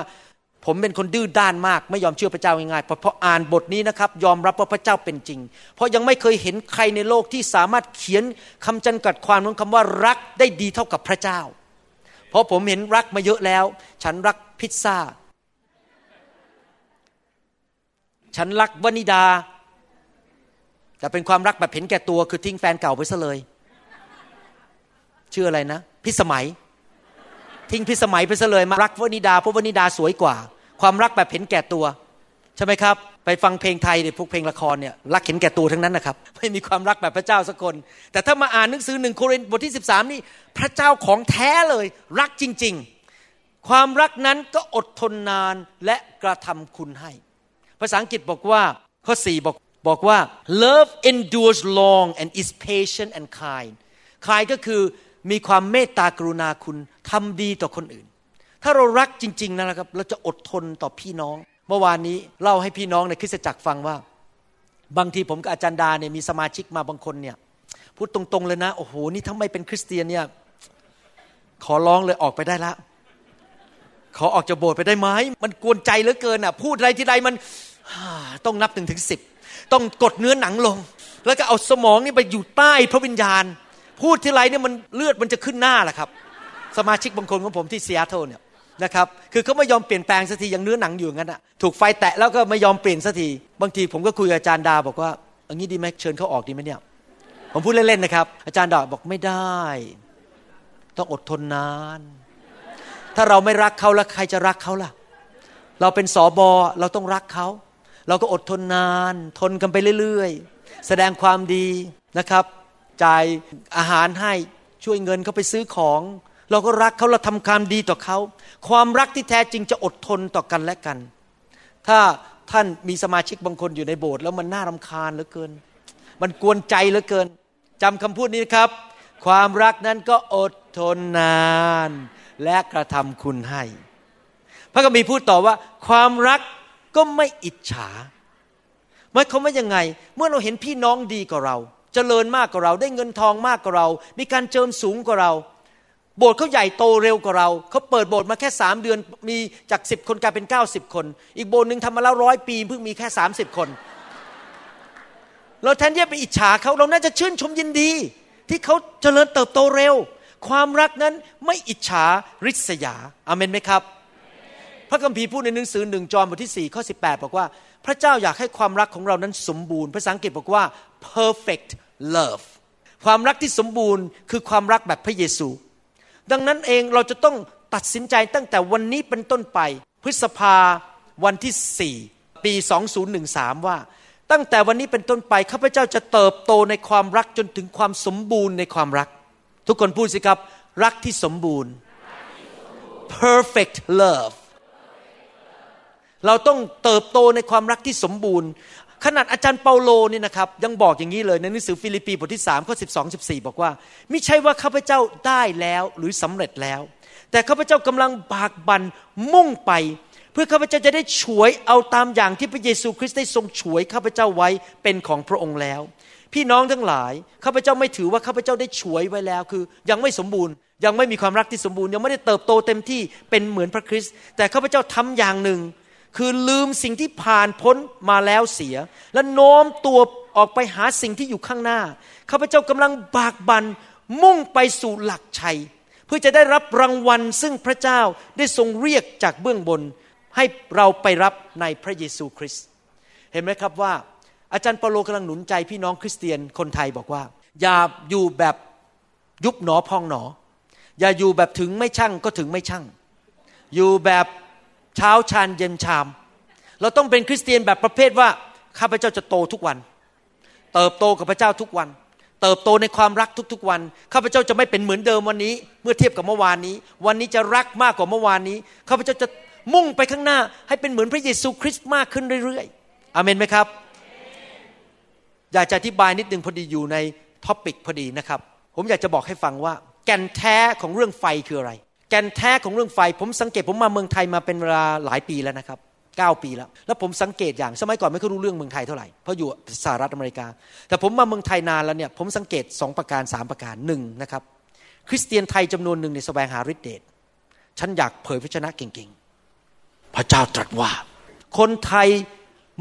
ผมเป็นคนดื้อด้านมากไม่ยอมเชื่อพระเจ้าง่ายๆเพราะอ่านบทนี้นะครับยอมรับว่าพระเจ้าเป็นจริง เพราะยังไม่เคยเห็นใครในโลกที่สามารถเขียนคำจำกัดความของคำว่ารักได้ดีเท่ากับพระเจ้า เพราะผมเห็นรักมาเยอะแล้ว ฉันรักพิซซ่า ฉันรักวนิดา แต่เป็นความรักแบบเห็นแก่ตัวคือทิ้งแฟนเก่าไปซะเลย ชื่ออะไรนะ พิสมัย ทิ้งพิสมัยไปซะเลยมารักวนิดาเพราะวนิดาสวยกว่า ความรักแบบเห็นแก่ตัว ใช่ไหมครับ ไปฟังเพลงไทยเนี่ยพวกเพลงละครเนี่ยรักเห็นแก่ตัวทั้งนั้นนะครับไม่มีความรักแบบพระเจ้าสักคน แต่ถ้ามาอ่านหนังสือหนึ่งโครินธ์บทที่ 13 นี่พระเจ้าของแท้เลย รักจริง ๆ ความรักนั้นก็อดทนนานและกระทำคุณให้ ภาษาอังกฤษบอกว่าข้อ4บอกบอกว่า love endures long and is patient and kind kind ก็คือ มีความเมตตากรุณาคุณทำดีต่อคนอื่น ถ้าเรารักจริงๆนะครับ เราจะอดทนต่อพี่น้อง เมื่อวานนี้เล่าให้พี่น้องในคริสตจักรฟังว่า บางทีผมกับอาจารย์ดาเนี่ยมีสมาชิกมาบางคนเนี่ยพูดตรงๆเลยนะโอ้โหนี่ถ้าไม่เป็นคริสเตียนเนี่ยขอร้องเลยออกไปได้ละขอออกจากโบสถ์ไปได้ไหมมันกวนใจเหลือเกินอะ พูดอะไรที่ใดมันต้องนับถึงถึงสิบต้องกดเนื้อหนังลง แล้วก็เอาสมองนี่ไปอยู่ใต้พระวิญญาณ พูดทีไรเนี่ยมันเลือดมันจะขึ้นหน้าแหละครับ สมาชิกบางคนของผมที่ซีแอตเทิลเนี่ยนะครับคือเขาไม่ยอมเปลี่ยนแปลงสักทียังเนื้อหนังอยู่งั้นอะถูกไฟแตะแล้วก็ไม่ยอมเปลี่ยนสักทีบางทีผมก็คุยกับอาจารย์ดาบอกว่าอันนี้ดีไหมเชิญเขาออกดีไหมเนี่ยผมพูดเล่นๆนะครับ อาจารย์ดาบอกไม่ได้ ต้องอดทนนาน ถ้าเราไม่รักเขาแล้วใครจะรักเขาล่ะ เราเป็นสอบอเราต้องรักเขา เราก็อดทนนาน ทนกันไปเรื่อย ๆ แสดงความดีนะครับ จ่ายอาหารให้ช่วยเงินเขาไปซื้อของ เราก็รักเขาเราทำความดีต่อเขา ความรักที่แท้จริงจะอดทนต่อกันและกัน ถ้าท่านมีสมาชิกบางคนอยู่ในโบสถ์แล้วมันน่ารำคาญเหลือเกิน มันกวนใจเหลือเกินจำคำพูดนี้ครับ ความรักนั้นก็อดทนนาน และกระทำคุณให้ พระกัมภีร์พูดต่อว่า ความรักก็ไม่อิจฉาหมายความว่ายังไง เมื่อเราเห็นพี่น้องดีกว่าเรา จเจริญมากกว่าเรา ได้เงินทองมากกว่าเรา มีการเจิมสูงกว่าเรา โบสถ์เขาใหญ่โตเร็วกว่าเราเขาเปิดโบสถ์มาแค่สามเดือนมีจากสิบคนกลายเป็นเก้าสิบคน อีกโบสถ์หนึ่งทำมาแล้วร้อยปีเพิ่งมีแค่สามสิบคน เราแทนที่จะไปอิจฉาเขาเราน่าจะชื่นชมยินดี ที่เขาเจริญเติบโตเร็ว ความรักนั้นไม่อิจฉาริษยาอาเมนไหมครับพระคัมภีร์พูดในหนังสือหนึ่งจอห์นบทที่4ข้อ18 บอกว่า พระเจ้าอยากให้ความรักของเรานั้นสมบูรณ์ภาษาอังกฤษบอกว่า perfect love ความรักที่สมบูรณ์คือความรักแบบพระเยซู ดังนั้นเองเราจะต้องตัดสินใจตั้งแต่วันนี้เป็นต้นไป พฤษภาวันที่ 4 ปี 2013 ว่า ตั้งแต่วันนี้เป็นต้นไปข้าพเจ้าจะเติบโตในความรักจนถึงความสมบูรณ์ในความรัก ทุกคนพูดสิครับ รักที่สมบูรณ์ perfect love เราต้องเติบโตในความรักที่สมบูรณ์ ขนาดอาจารย์เปาโลนี่นะครับยังบอกอย่างนี้เลยในหนังสือฟิลิปปีบทที่3ข้อ12 14 บอกว่า ไม่ใช่ว่าข้าพเจ้าได้แล้วหรือสำเร็จแล้ว แต่ข้าพเจ้ากำลังบากบันมุ่งไป เพื่อข้าพเจ้าจะได้ฉวยเอาตามอย่างที่พระเยซูคริสต์ได้ทรงฉวยข้าพเจ้าไว้เป็นของพระองค์แล้ว พี่น้องทั้งหลายข้าพเจ้าไม่ถือว่าข้าพเจ้าได้ฉวยไว้แล้วคือ ยังไม่สมบูรณ์ ยังไม่มีความรักที่สมบูรณ์ยังไม่ได้เติบโตเต็มที่เป็นเหมือนพระคริสต์แต่ข้าพเจ้าทำอย่างหนึ่ง คือลืมสิ่งที่ผ่านพ้นมาแล้วเสีย และโน้มตัวออกไปหาสิ่งที่อยู่ข้างหน้าข้าพเจ้ากำลังบากบันมุ่งไปสู่หลักชัย เพื่อจะได้รับรางวัลซึ่งพระเจ้าได้ทรงเรียกจากเบื้องบน ให้เราไปรับในพระเยซูคริสต์เห็นไหมครับว่า อาจารย์เปโลกำลังหนุนใจพี่น้องคริสเตียนคนไทยบอกว่า อย่าอยู่แบบยุบหนอพองหนอ อย่าอยู่แบบถึงไม่ช่างก็ถึงไม่ช่าง อยู่แบบ เช้าชานเย็นชาม เราต้องเป็นคริสเตียนแบบประเภทว่าข้าพเจ้าจะโตทุกวัน เติบโตกับพระเจ้าทุกวัน เติบโตในความรักทุกๆวัน ข้าพเจ้าจะไม่เป็นเหมือนเดิมวันนี้ เมื่อเทียบกับเมื่อวานนี้ วันนี้จะรักมากกว่าเมื่อวานนี้ ข้าพเจ้าจะมุ่งไปข้างหน้า ให้เป็นเหมือนพระเยซูคริสต์มากขึ้นเรื่อยๆอเมนไหมครับ อยากจะอธิบายนิดนึงพอดีอยู่ใน topic พอดีนะครับ ผมอยากจะบอกให้ฟังว่า แก่นแท้ของเรื่องไฟคืออะไร แก่นแท้ของเรื่องไฟ ผมสังเกตผมมาเมืองไทยมาเป็นเวลาหลายปีแล้วนะครับเก้าปีแล้ว แล้วผมสังเกตอย่างสมัยก่อนไม่ค่อยรู้เรื่องเมืองไทยเท่าไหร่เพราะอยู่สหรัฐอเมริกา แต่ผมมาเมืองไทยนานแล้วเนี่ยผมสังเกตสองประการสามประการหนึ่งนะครับ คริสเตียนไทยจำนวนหนึ่งในแสวงหาฤทธิเดชฉันอยากเผยพระชนะเก่งๆ พระเจ้าตรัสว่า คนไทย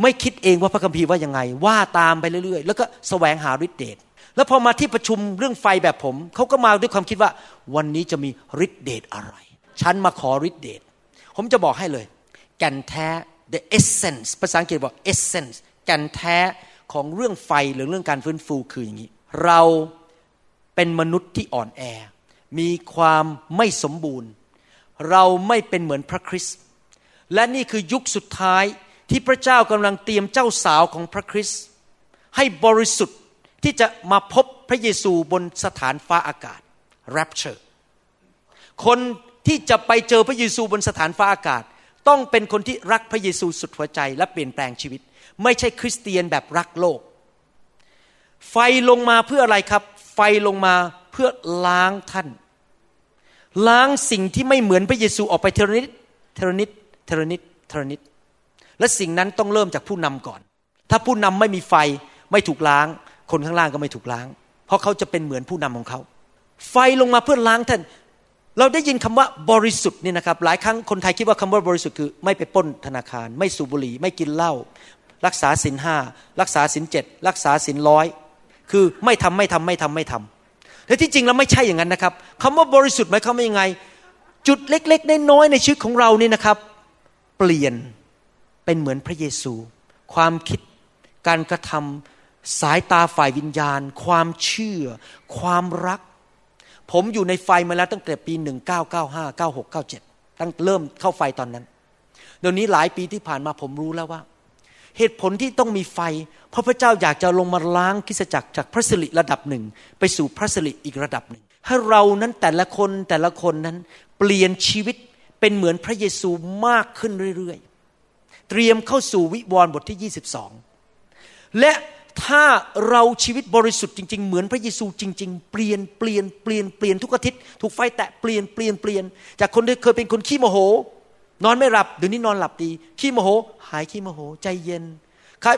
ไม่คิดเองว่าพระคัมภีร์ว่ายังไง ว่าตามไปเรื่อยๆ แล้วก็แสวงหาฤทธิเดช แล้วพอมาที่ประชุมเรื่องไฟแบบผม เขาก็มาด้วยความคิดว่า วันนี้จะมีฤทธิเดชอะไร ฉันมาขอฤทธิเดชผมจะบอกให้เลย แก่นแท้ the essence ภาษาอังกฤษบอก essence แก่นแท้ของเรื่องไฟหรือเรื่องการฟื้นฟูคืออย่างนี้ เราเป็นมนุษย์ที่อ่อนแอ มีความไม่สมบูรณ์ เราไม่เป็นเหมือนพระคริสต์และนี่คือยุคสุดท้ายที่พระเจ้ากำลังเตรียมเจ้าสาวของพระคริสต์ให้บริสุทธิ์ ที่จะมาพบพระเยซูบนสถานฟ้าอากาศ rapture คนที่จะไปเจอพระเยซูบนสถานฟ้าอากาศ ต้องเป็นคนที่รักพระเยซูสุดหัวใจและเปลี่ยนแปลงชีวิต ไม่ใช่คริสเตียนแบบรักโลก ไฟลงมาเพื่ออะไรครับ ไฟลงมาเพื่อล้างท่าน ล้างสิ่งที่ไม่เหมือนพระเยซูออกไปเทรนิดเทรนิดเทรนิดเทรนิดและสิ่งนั้นต้องเริ่มจากผู้นำก่อน ถ้าผู้นำไม่มีไฟไม่ถูกล้าง คนข้างล่างก็ไม่ถูกล้าง เพราะเขาจะเป็นเหมือนผู้นำของเขา ไฟลงมาเพื่อล้างท่าน เราได้ยินคำว่าบริสุทธิ์นี่นะครับ หลายครั้งคนไทยคิดว่าคำว่าบริสุทธิ์คือ ไม่ไปป้นธนาคาร ไม่สูบบุหรี่ ไม่กินเหล้า รักษาศีลห้า รักษาศีลเจ็ด รักษาศีลร้อย คือไม่ทำไม่ทำไม่ทำไม่ทำแต่ที่จริงแล้วไม่ใช่อย่างนั้นนะครับคำว่าบริสุทธิ์หมายความว่ายังไง จุดเล็กๆน้อยๆในชีวิตของเรานี่นะครับ เปลี่ยนเป็นเหมือนพระเยซู ความคิดการกระทำ สายตาฝ่ายวิญญาณ ความเชื่อ ความรัก ผมอยู่ในไฟมาแล้วตั้งแต่ปี 1995 96 97 ตั้งเริ่มเข้าไฟตอนนั้น เดี๋ยวนี้หลายปีที่ผ่านมาผมรู้แล้วว่า เหตุผลที่ต้องมีไฟ เพราะพระเจ้าอยากจะลงมาล้างคริสจักรจากพระสิริระดับหนึ่ง ไปสู่พระสิริอีกระดับหนึ่งให้เรานั้นแต่ละคนแต่ละคนนั้น เปลี่ยนชีวิตเป็นเหมือนพระเยซูมากขึ้นเรื่อยๆ เตรียมเข้าสู่วิวรณ์บทที่ 22 และ ถ้าเราชีวิตบริสุทธิ์จริง ๆ เหมือนพระเยซูจริง ๆ เปลี่ยนเปลี่ยนเปลี่ยนเปลี่ยนทุกอาทิตย์ถูกไฟแตะเปลี่ยนเปลี่ยนเปลี่ยน จากคนที่เคยเป็นคนขี้โมโห นอนไม่หลับเดี๋ยวนี้นอนหลับดีขี้โมโห หายขี้โมโห ใจเย็น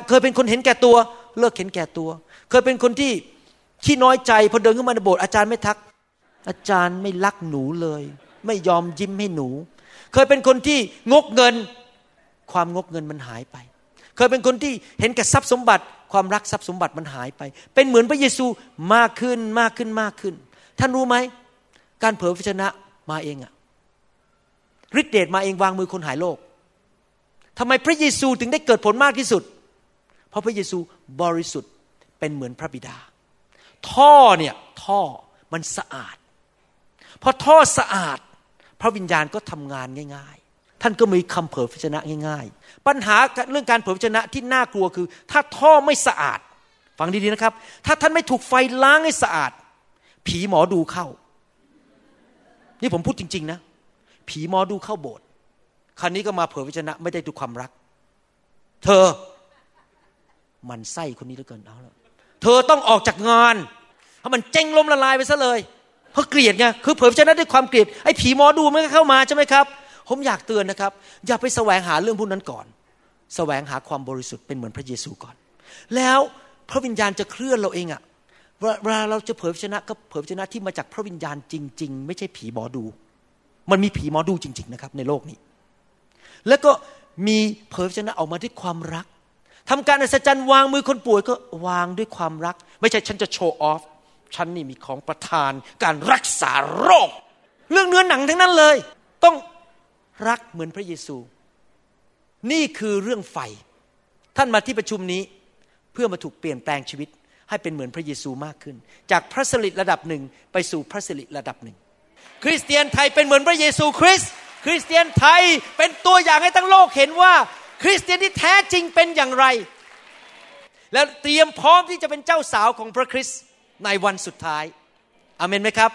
เคยเป็นคนเห็นแก่ตัว เลิกเห็นแก่ตัว เคยเป็นคนที่ขี้น้อยใจพอเดินขึ้นมาในโบสถ์อาจารย์ไม่ทัก อาจารย์ไม่รักหนูเลย ไม่ยอมยิ้มให้หนู เคยเป็นคนที่งกเงิน ความงกเงินมันหายไป เคยเป็นคนที่เห็นแก่ทรัพย์สมบัติ ความรักทรัพย์สมบัติมันหายไป เป็นเหมือนพระเยซูมากขึ้นมากขึ้นมากขึ้น ท่านรู้ไหม การเผยพระชนะมาเองอะฤทธิเดชมาเองวางมือคนหายโรคทำไมพระเยซูถึงได้เกิดผลมากที่สุด เพราะพระเยซูบริสุทธิ์เป็นเหมือนพระบิดา ท่อเนี่ยท่อมันสะอาดพอท่อสะอาด พระวิญญาณก็ทำงานง่าย ท่านก็มีคำเผยพระชนะง่าย ๆ ปัญหาเรื่องการเผยพระชนะที่น่ากลัวคือ ถ้าท่อไม่สะอาด ฟังดีๆนะครับ ถ้าท่านไม่ถูกไฟล้างให้สะอาด ผีหมอดูเข้า นี่ผมพูดจริง ๆ นะ ผีหมอดูเข้าโบสถ์คราวนี้ก็มาเผยพระชนะไม่ได้ดูความรัก เธอมันไส้คนนี้เหลือเกินเอาแล้วเธอต้องออกจากงานเพราะมันเจ๊งล้มละลายไปซะเลยเพราะเกลียดไงคือเผยพระชนะด้วยความเกลียดไอ้ผีหมอดูมันก็เข้ามาใช่ไหมครับ ผมอยากเตือนนะครับ อย่าไปแสวงหาเรื่องพวกนั้นก่อน แสวงหาความบริสุทธิ์เป็นเหมือนพระเยซูก่อน แล้วพระวิญญาณจะเคลื่อนเราเองอะเวลาเราจะเผยชนะก็เผยชนะที่มาจากพระวิญญาณจริง ๆ ไม่ใช่ผีหมอดู มันมีผีหมอดูจริง ๆ นะครับ ในโลกนี้ แล้วก็มีเผยชนะออกมาด้วยความรักทำการอัศจรรย์วางมือคนป่วยก็วางด้วยความรัก ไม่ใช่ฉันจะโชว์ออฟฉันนี่มีของประทาน การรักษาโรค เรื่องเนื้อหนังทั้งนั้นเลย ต้อง รักเหมือนพระเยซู นี่คือเรื่องไฟ ท่านมาที่ประชุมนี้เพื่อมาถูกเปลี่ยนแปลงชีวิต ให้เป็นเหมือนพระเยซูมากขึ้น จากพระสิริระดับหนึ่งไปสู่พระสิริระดับหนึ่ง คริสเตียนไทยเป็นเหมือนพระเยซูคริสต์คริสเตียนไทยเป็นตัวอย่างให้ทั้งโลกเห็นว่า คริสเตียนที่แท้จริงเป็นอย่างไร แล้วเตรียมพร้อมที่จะเป็นเจ้าสาวของพระคริสต์ในวันสุดท้ายอเมนไหมครับ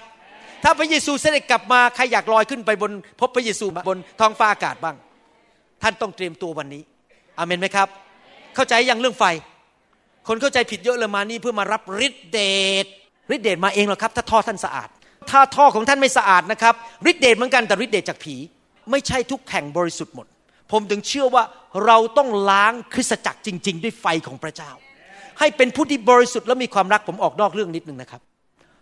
ถ้าพระเยซูเสด็จกลับมาใครอยากลอยขึ้นไปบนพบพระเยซูบนท้องฟ้าอากาศบ้าง ท่านต้องเตรียมตัววันนี้อเมนไหมครับ เข้าใจยังเรื่องไฟ คนเข้าใจผิดเยอะเลยมานี่เพื่อมารับฤทธิเดชฤทธิเดชมาเองหรอครับ ถ้าท่อท่านสะอาด ถ้าท่อของท่านไม่สะอาดนะครับฤทธิเดชเหมือนกันแต่ฤทธิเดชจากผี ไม่ใช่ทุกแห่งบริสุทธิ์หมด ผมถึงเชื่อว่าเราต้องล้างคริสตจักรจริง ๆ ด้วยไฟของพระเจ้า ให้เป็นผู้ที่บริสุทธิ์และมีความรักผมออกนอกเรื่องนิดนึงนะครับ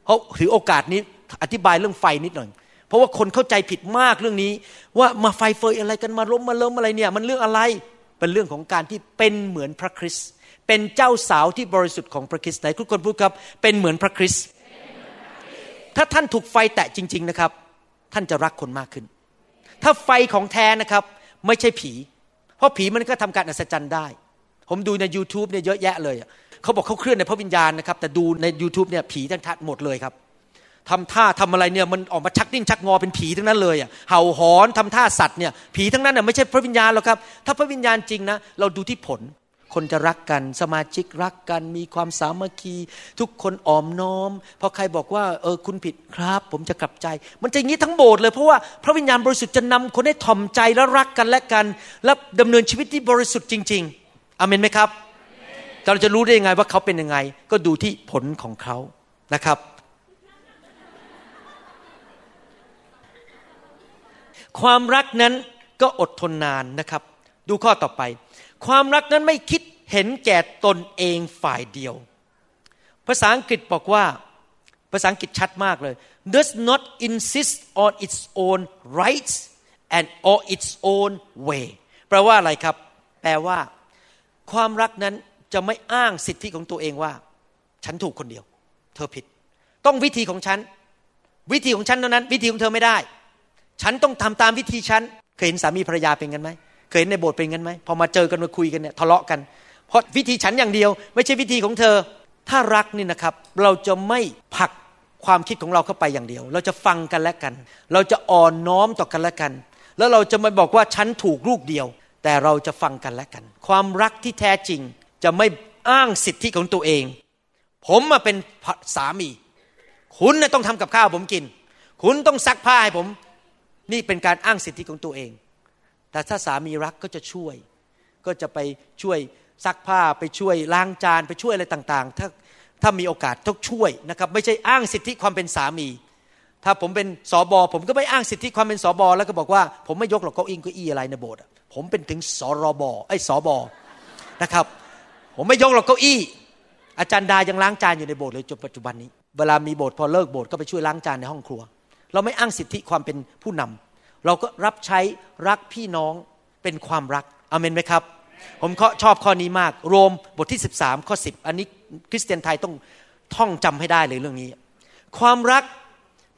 เพราะถือโอกาสนี้ อธิบายเรื่องไฟนิดหน่อย เพราะว่าคนเข้าใจผิดมากเรื่องนี้ ว่ามาไฟเฟยอะไรกันมาล้มมาเลิมอะไรเนี่ย มันเรื่องอะไรเป็นเรื่องของการที่เป็นเหมือนพระคริสต์เป็นเจ้าสาวที่บริสุทธิ์ของพระคริสต์ไหนทุกคนพูดครับ เป็นเหมือนพระคริสต์ถ้าท่านถูกไฟแตะจริง ๆนะครับ ท่านจะรักคนมากขึ้น ถ้าไฟของแท้นะครับไม่ใช่ผี เพราะผีมันก็ทำการอัศจรรย์ได้ ผมดูใน YouTube เนี่ยเยอะแยะเลยเขาบอกเขาเคลื่อนในพระวิญญาณนะครับ แต่ดูใน YouTube เนี่ยผีทั้งทัดหมดเลยครับ ทำท่าทำอะไรเนี่ยมันออกมาชักดิ้นชักงอเป็นผีทั้งนั้นเลยอะเห่าหอนทำท่าสัตว์เนี่ยผีทั้งนั้นน่ยไม่ใช่พระวิญญาณหรอกครับ ถ้าพระวิญญาณจริงนะเราดูที่ผล คนจะรักกันสมาชิกรักกัน มีความสามัคคี ทุกคนออมน้อมพอใครบอกว่าเออคุณผิดครับ ผมจะกลับใจ มันจะอย่างนี้ทั้งโบสถ์เลยเพราะว่าพระวิญญาณบริสุทธิ์จะนำคนให้ถ่อมใจและรักกันและกัน และดำเนินชีวิตที่บริสุทธิ์จริง ๆอเมนไหมครับเราจะรู้ได้ยังไงว่าเขาเป็นยังไง ก็ดูที่ผลของเขานะครับ ความรักนั้นก็อดทนนานนะครับ ดูข้อต่อไป ความรักนั้นไม่คิดเห็นแก่ตนเองฝ่ายเดียว ภาษาอังกฤษบอกว่า ภาษาอังกฤษชัดมากเลย does not insist on its own rights and or its own way แปลว่าอะไรครับ แปลว่า ความรักนั้นจะไม่อ้างสิทธิของตัวเองว่า ฉันถูกคนเดียว เธอผิด ต้องวิธีของฉัน วิธีของฉันเท่านั้น วิธีของเธอไม่ได้ ฉันต้องทำตามวิธีฉัน เคยเห็นสามีภรรยาเป็นกันไหม เคยเห็นในโบสถ์เป็นกันไหม พอมาเจอกันมาคุยกันเนี่ยทะเลาะกัน เพราะวิธีฉันอย่างเดียว ไม่ใช่วิธีของเธอ ถ้ารักนี่นะครับ เราจะไม่ผักความคิดของเราเข้าไปอย่างเดียว เราจะฟังกันและกัน เราจะอ่อนน้อมต่อกันและกัน แล้วเราจะไม่บอกว่าฉันถูกลูกเดียว แต่เราจะฟังกันและกัน ความรักที่แท้จริงจะไม่อ้างสิทธิของตัวเอง ผมมาเป็นสามี คุณต้องทำกับข้าวผมกิน คุณต้องซักผ้าให้ผม นี่เป็นการอ้างสิทธิของตัวเอง แต่ถ้าสามีรักก็จะช่วย ก็จะไปช่วยซักผ้าไปช่วยล้างจานไปช่วยอะไรต่างๆ ถ้าถ้ามีโอกาสต้องช่วยนะครับ ไม่ใช่อ้างสิทธิความเป็นสามี ถ้าผมเป็นสอบอผมก็ไม่อ้างสิทธิความเป็นสอบอแล้วก็บอกว่า ผมไม่ยกหรอกเก้าอี้เก้าอี้อะไรในโบสถ์ผมเป็นถึงสรบไอ้สอบอนะครับ ผมไม่ยกหรอกเก้าอี้ อาจารย์ดายังล้างจานอยู่ในโบสถ์เลยจนปัจจุบันนี้ เวลามีโบสถ์พอเลิกโบสถ์ก็ไปช่วยล้างจานในห้องครัว เราไม่อ้างสิทธิความเป็นผู้นำเราก็รับใช้รักพี่น้องเป็นความรักอเมนไหมครับ ผมชอบข้อนี้มาก โรมบทที่ 13 ข้อ 10 อันนี้คริสเตียนไทยต้องท่องจำให้ได้เลยเรื่องนี้ ความรัก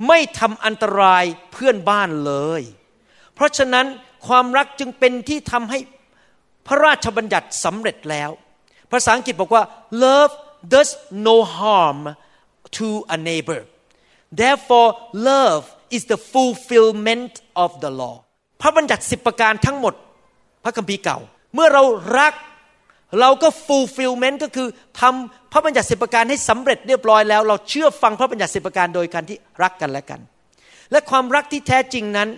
ไม่ทำอันตรายเพื่อนบ้านเลย เพราะฉะนั้นความรักจึงเป็นที่ทำให้พระราชบัญญัติสำเร็จแล้ว ภาษาอังกฤษบอกว่า love does no harm to a neighbor therefore love is the fulfillment of the law พระบัญญัติสิบประการทั้งหมด พระคัมภีร์เก่า เมื่อเรารักเราก็ fulfillment ก็คือทำพระบัญญัติสิบประการให้สำเร็จเรียบร้อยแล้ว เราเชื่อฟังพระบัญญัติสิบประการโดยการที่รักกันและกัน และความรักที่แท้จริงนั้น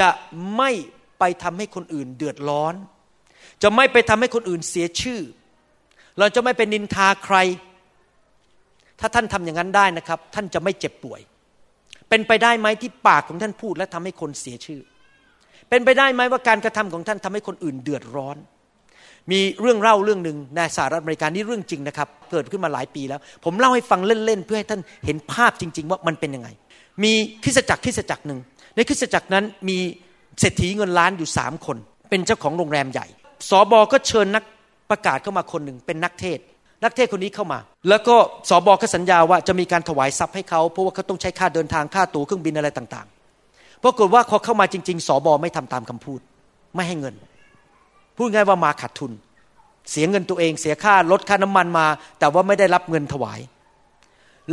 จะไม่ไปทำให้คนอื่นเดือดร้อน จะไม่ไปทำให้คนอื่นเสียชื่อ เราจะไม่เป็นนินทาใคร ถ้าท่านทำอย่างนั้นได้นะครับ ท่านจะไม่เจ็บป่วย เป็นไปได้ไหมที่ปากของท่านพูดและทำให้คนเสียชื่อ เป็นไปได้ไหมว่าการกระทำของท่านทำให้คนอื่นเดือดร้อน มีเรื่องเล่าเรื่องหนึ่งในสหรัฐอเมริกานี่เรื่องจริงนะครับ เกิดขึ้นมาหลายปีแล้ว ผมเล่าให้ฟังเล่นๆเพื่อให้ท่านเห็นภาพจริง ๆ ว่ามันเป็นยังไง มีคริสจักรคริสจักรหนึ่งในคริสจักรนั้นมีเศรษฐีเงินล้านอยู่สามคน เป็นเจ้าของโรงแรมใหญ่สอบอก็เชิญนักประกาศเข้ามาคนหนึ่งเป็นนักเทศ นักเทศคนนี้เข้ามา แล้วก็สอบอก็สัญญาว่าจะมีการถวายทรัพย์ให้เขาเพราะว่าเขาต้องใช้ค่าเดินทางค่าตั๋วเครื่องบินอะไรต่างๆปรากฏว่าพอเข้ามาจริง ๆสอบอไม่ทำตามคำพูด ไม่ให้เงิน พูดง่ายว่ามาขาดทุน เสียเงินตัวเอง เสียค่ารถค่าน้ำมันมา แต่ว่าไม่ได้รับเงินถวาย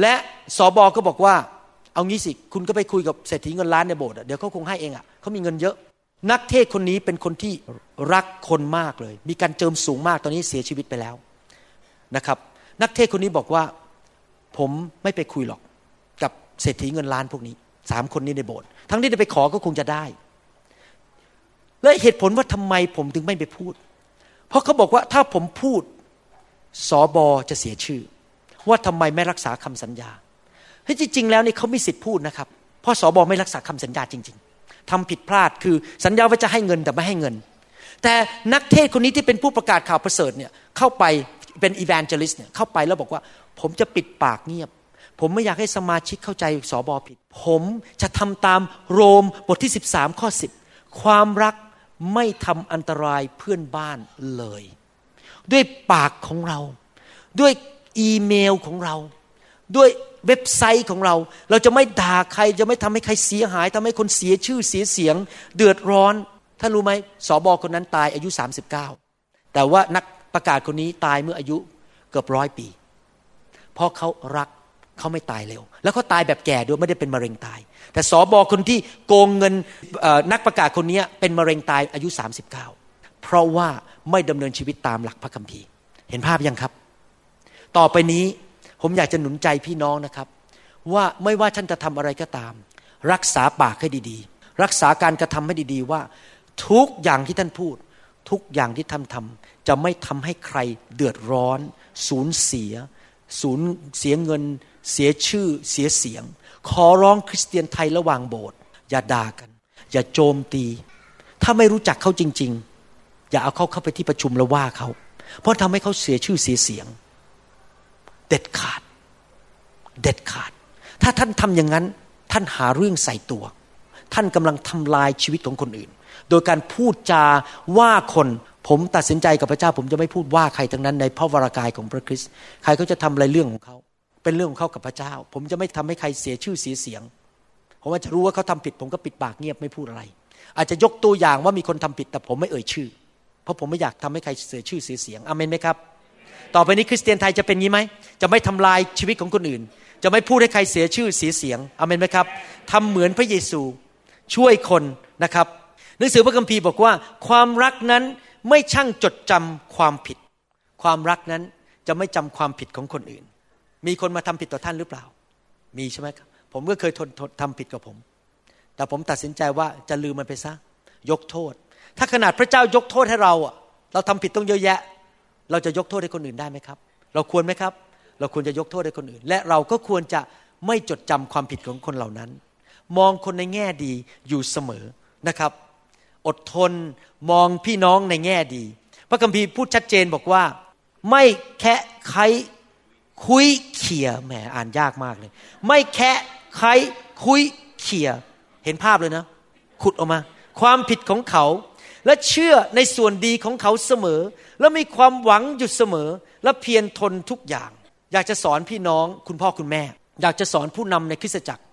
และสอบอก็บอกว่าเอางี้สิคุณก็ไปคุยกับเศรษฐีเงินล้านในโบสถ์เดี๋ยวเขาคงให้เองอะเขามีเงินเยอะ นักเทศคนนี้เป็นคนที่รักคนมากเลย มีการเจิมสูงมากตอนนี้เสียชีวิตไปแล้ว นะครับ นักเทศคนนี้บอกว่าผมไม่ไปคุยหรอกกับเศรษฐีเงินล้านพวกนี้สามคนนี้ในโบสถ์ทั้งที่จะไปขอก็คงจะได้ และเหตุผลว่าทำไมผมถึงไม่ไปพูด เพราะเขาบอกว่าถ้าผมพูดสอบอจะเสียชื่อ ว่าทำไมไม่รักษาคำสัญญาเฮ้จริง ๆ แล้วนี่เขาไม่สิทธิ์พูดนะครับ เพราะสอบอไม่รักษาคำสัญญาจริง ๆทำผิดพลาดคือสัญญาว่าจะให้เงินแต่ไม่ให้เงิน แต่นักเทศคนนี้ที่เป็นผู้ประกาศข่าวประเสริฐเนี่ยเข้าไป เป็นอีแวนเจลิสเนี่ยเข้าไปแล้วบอกว่า ผมจะปิดปากเงียบ ผมไม่อยากให้สมาชิกเข้าใจสอบอผิด ผมจะทำตามโรมบทที่ 13 ข้อ 10 ความรักไม่ทำอันตรายเพื่อนบ้านเลย ด้วยปากของเรา ด้วยอีเมลของเรา ด้วยเว็บไซต์ของเรา เราจะไม่ด่าใครจะไม่ทำให้ใครเสียหายทำให้คนเสียชื่อเสียเสียง เดือดร้อนท่านรู้ไหมสอบอคนนั้นตายอายุ 39 แต่ว่านัก ประกาศคนนี้ตายเมื่ออายุเกือบร้อยปี เพราะเขารักเขาไม่ตายเร็ว แล้วเขาตายแบบแก่ด้วยไม่ได้เป็นมะเร็งตาย แต่สอบอคนที่โกงเงินนักประกาศคนนี้เป็นมะเร็งตายอายุ 39 เพราะว่าไม่ดำเนินชีวิตตามหลักพระคัมภีร์ เห็นภาพยังครับ ต่อไปนี้ผมอยากจะหนุนใจพี่น้องนะครับ ว่าไม่ว่าท่านจะทำอะไรก็ตาม รักษาปากให้ดีๆ รักษาการกระทำให้ดีๆว่า ทุกอย่างที่ท่านพูด ทุกอย่างที่ท่านทำ จะไม่ทำให้ใครเดือดร้อน สูญเสีย สูญเสียเงิน เสียชื่อเสียเสียง ขอร้องคริสเตียนไทยระหว่างโบสถ์อย่าด่ากัน อย่าโจมตี ถ้าไม่รู้จักเขาจริง ๆ อย่าเอาเขาเข้าไปที่ประชุมแล้วว่าเขา เพราะทำให้เขาเสียชื่อเสียเสียง เด็ดขาด เด็ดขาด ถ้าท่านทำอย่างนั้นท่านหาเรื่องใส่ตัว ท่านกำลังทำลายชีวิตของคนอื่น โดยการพูดจาว่าคน ผมตัดสินใจกับพระเจ้า ผมจะไม่พูดว่าใครทั้งนั้นในพระวรากายของพระคริสต์ใครเขาจะทำอะไรเรื่องของเขา เป็นเรื่องของเขากับพระเจ้า ผมจะไม่ทำให้ใครเสียชื่อเสียเสียงผมว่าจะรู้ว่าเขาทำผิด ผมก็ปิดปากเงียบไม่พูดอะไร อาจจะยกตัวอย่างว่ามีคนทำผิดแต่ผมไม่เอ่ยชื่อ เพราะผมไม่อยากทำให้ใครเสียชื่อเสียเสียงอเมนไหมครับ ต่อไปนี้คริสเตียนไทยจะเป็นงี้ไหมจะไม่ทำลายชีวิตของคนอื่น จะไม่พูดให้ใครเสียชื่อเสียเสียงอเมนไหมครับทำเหมือนพระเยซูช่วยคนนะครับหนังสือพระคัมภีร์บอกว่าความรักนั้น ไม่ช่างจดจำความผิด ความรักนั้นจะไม่จำความผิดของคนอื่น มีคนมาทำผิดต่อท่านหรือเปล่า มีใช่ไหมครับผมก็เคยทนทำผิดกับผม แต่ผมตัดสินใจว่าจะลืมมันไปซะ ยกโทษ ถ้าขนาดพระเจ้ายกโทษให้เราอะ เราทำผิดต้องเยอะแยะ เราจะยกโทษให้คนอื่นได้ไหมครับ เราควรไหมครับ เราควรจะยกโทษให้คนอื่น และเราก็ควรจะไม่จดจำความผิดของคนเหล่านั้น มองคนในแง่ดีอยู่เสมอนะครับ อดทน มองพี่น้องในแง่ดี พระคัมภีร์พูดชัดเจนบอกว่า ไม่แค่ใครคุยเขี่ยแหมอ่านยากมากเลย ไม่แค่ใครคุยเขี่ยเห็นภาพเลยนะ ขุดออกมา ความผิดของเขา และเชื่อในส่วนดีของเขาเสมอ และมีความหวังอยู่เสมอ และเพียรทนทุกอย่าง อยากจะสอนพี่น้องคุณพ่อคุณแม่ อยากจะสอนผู้นำในคริสตจักร